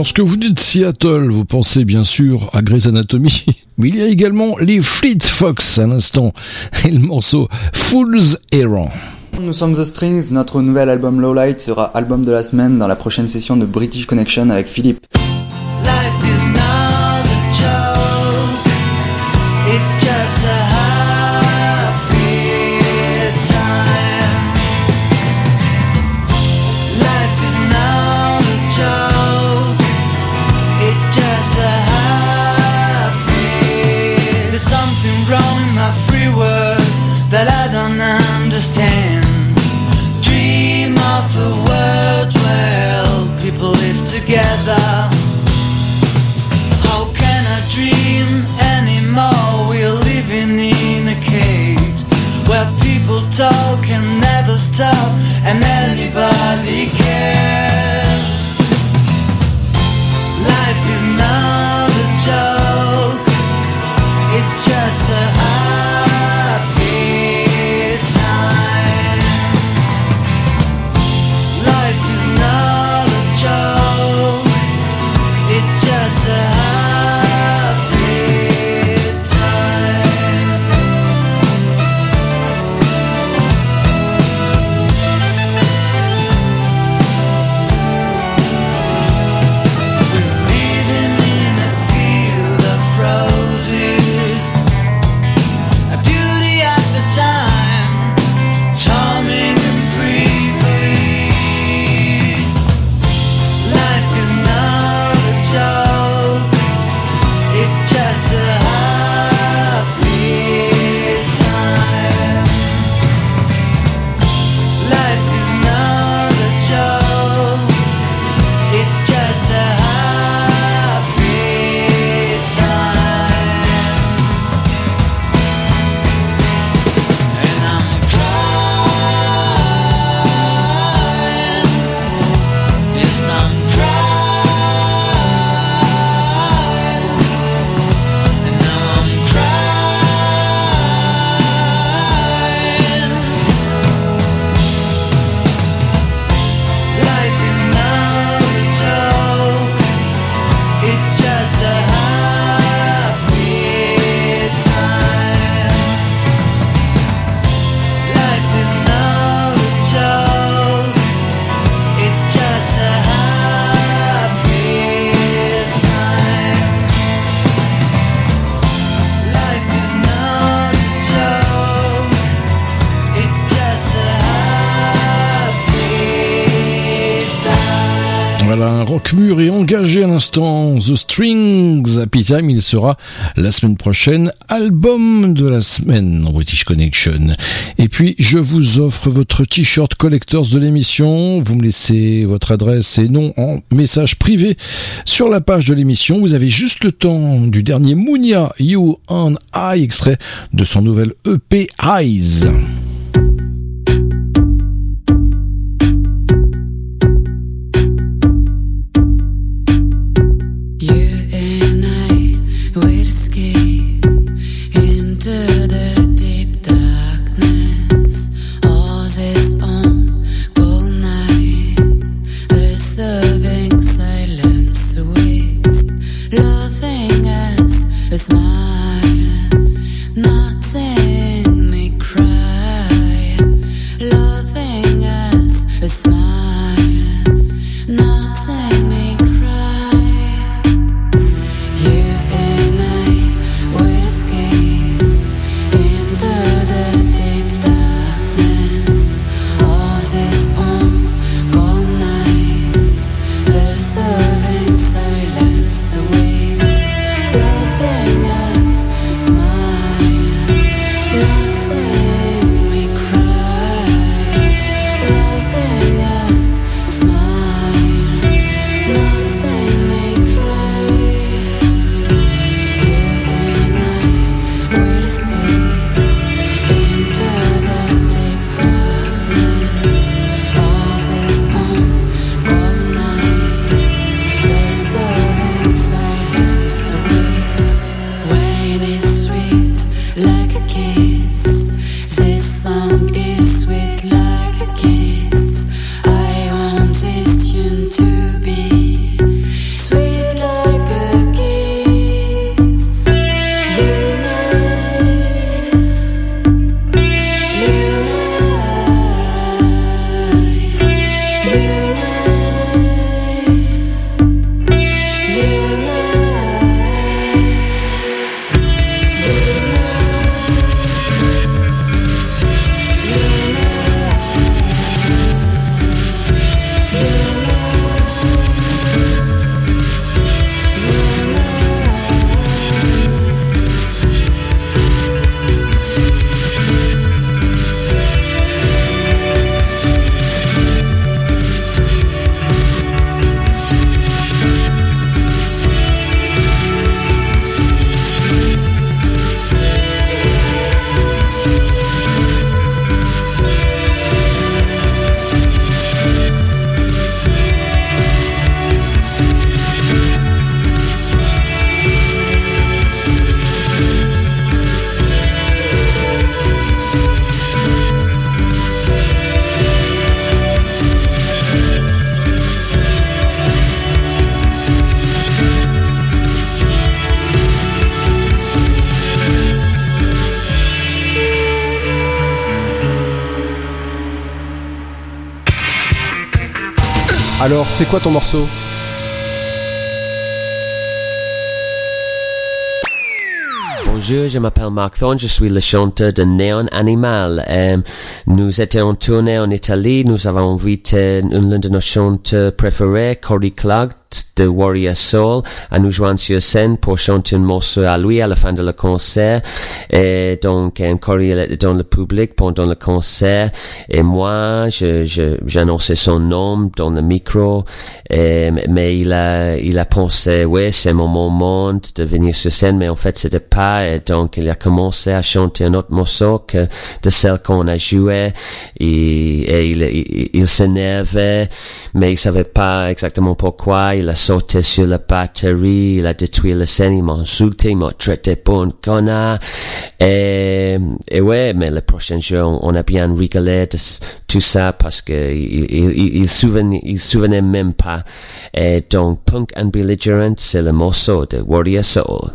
Lorsque vous dites Seattle, vous pensez bien sûr à Grey's Anatomy, mais il y a également les Fleet Fox à l'instant et le morceau Fool's Errand. Nous sommes The Strings, notre nouvel album Lowlight sera album de la semaine dans la prochaine session de British Connection avec Philippe. Talk and never stop, and anybody l'instant. The Strings, Happy Time, il sera la semaine prochaine, album de la semaine British Connection. Et puis, je vous offre votre t-shirt collectors de l'émission. Vous me laissez votre adresse et nom en message privé sur la page de l'émission. Vous avez juste le temps du dernier Mounia, You and I, extrait de son nouvel EP Eyes. C'est quoi ton morceau Bonjour, je m'appelle Mark Thorne, je suis le chanteur de Néon Animal. Euh, nous étions en tournée en Italie, nous avons invité l'un de nos chanteurs préférés, Cory Clark de Warrior Soul, à nous joindre sur scène pour chanter un morceau à lui à la fin de le concert. Et donc, était dans le public pendant le concert. Et moi, je, j'annonçais son nom dans le micro. Mais il a, il a pensé, ouais, c'est mon moment de venir sur scène, mais en fait, c'était pas. Et donc, il a commencé à chanter un autre morceau que de celle qu'on a joué. Et, et il, il, il s'énervait, mais il savait pas exactement pourquoi. Il a sauté sur la batterie, il a détruit la scène, il m'a insulté, il m'a traité pour un connard. Et, et ouais, mais le prochain jour, on, a bien rigolé de tout ça parce que il, il, souvenait, même pas. Donc, Punk and Belligerent, c'est le morceau de Warrior Soul.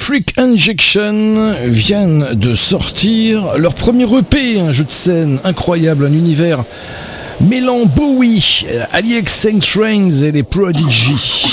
Freak Injection viennent de sortir leur premier EP, un jeu de scène incroyable, un univers mêlant Bowie, Alix Saint Trains et les Prodigy.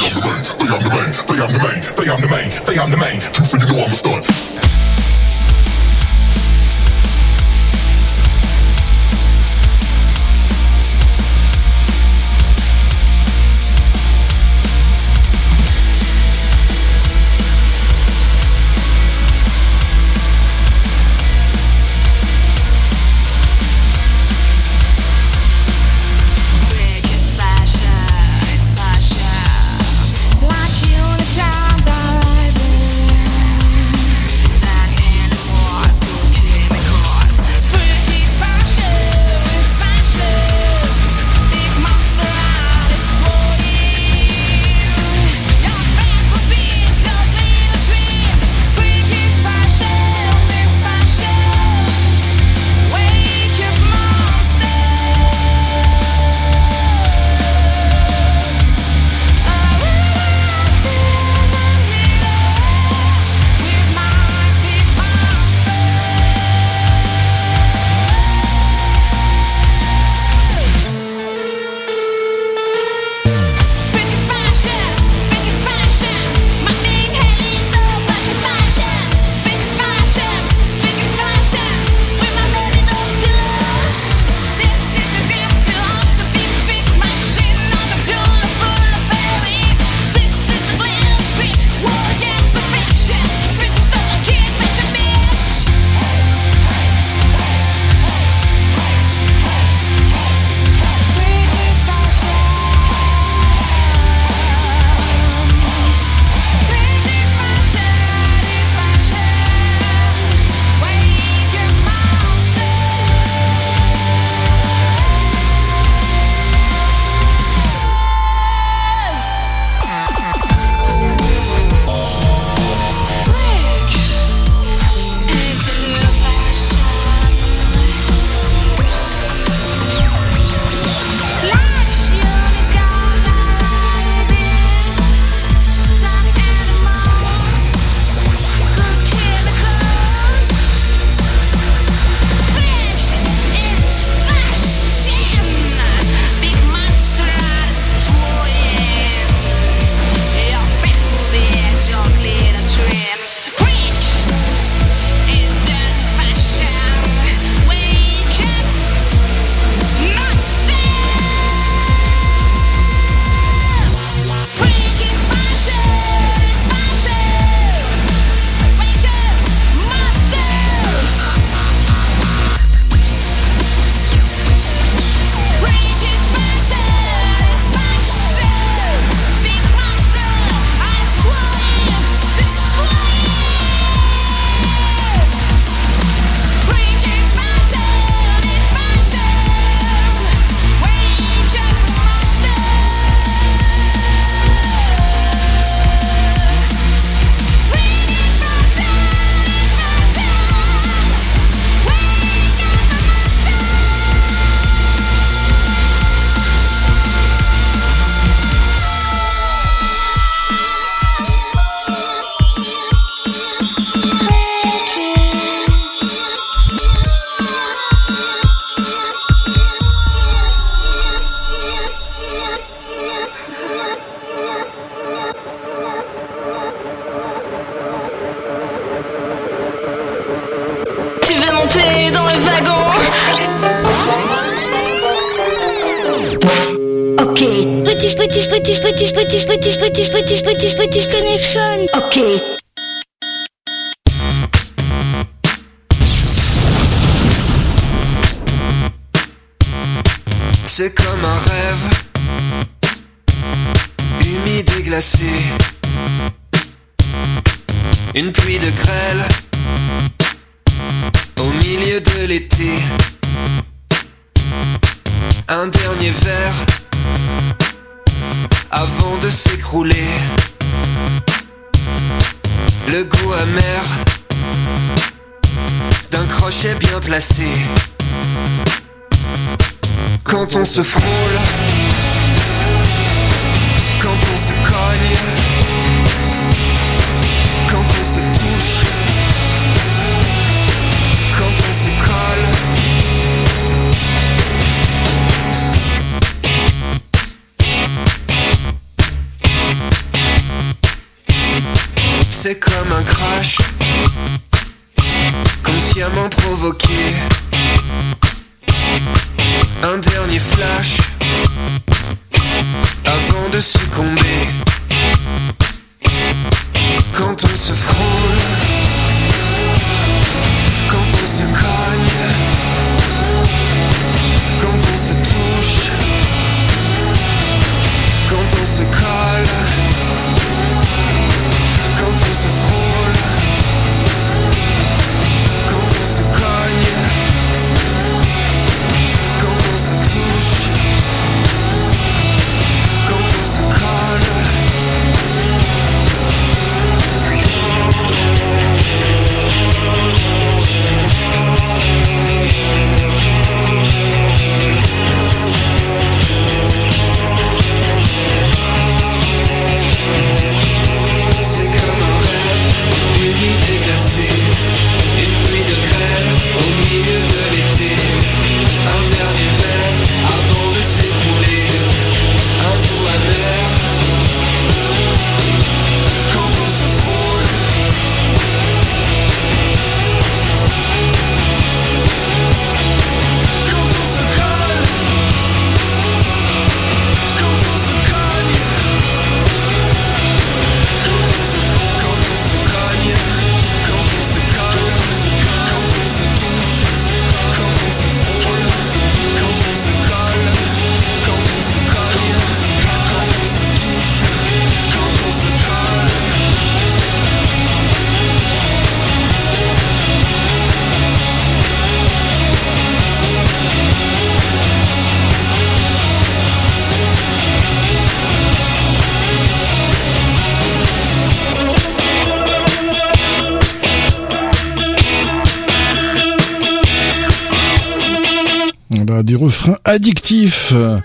Euh, des refrains addictifs euh,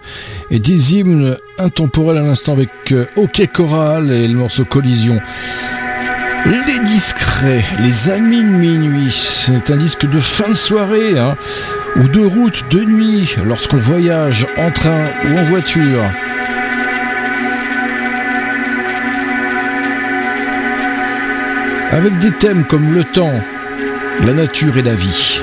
et des hymnes intemporels à l'instant avec euh, OK Choral et le morceau Collision. Les discrets, les amis de minuit, c'est un disque de fin de soirée hein, ou de route de nuit lorsqu'on voyage en train ou en voiture. Avec des thèmes comme le temps, la nature et la vie.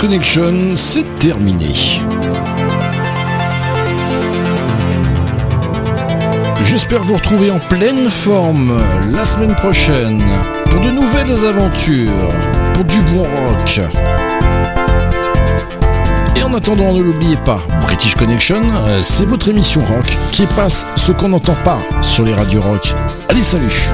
Connection, c'est terminé. J'espère vous retrouver en pleine forme la semaine prochaine pour de nouvelles aventures, pour du bon rock. Et en attendant, ne l'oubliez pas, British Connection, euh, c'est votre émission rock qui passe ce qu'on n'entend pas sur les radios rock. Allez, salut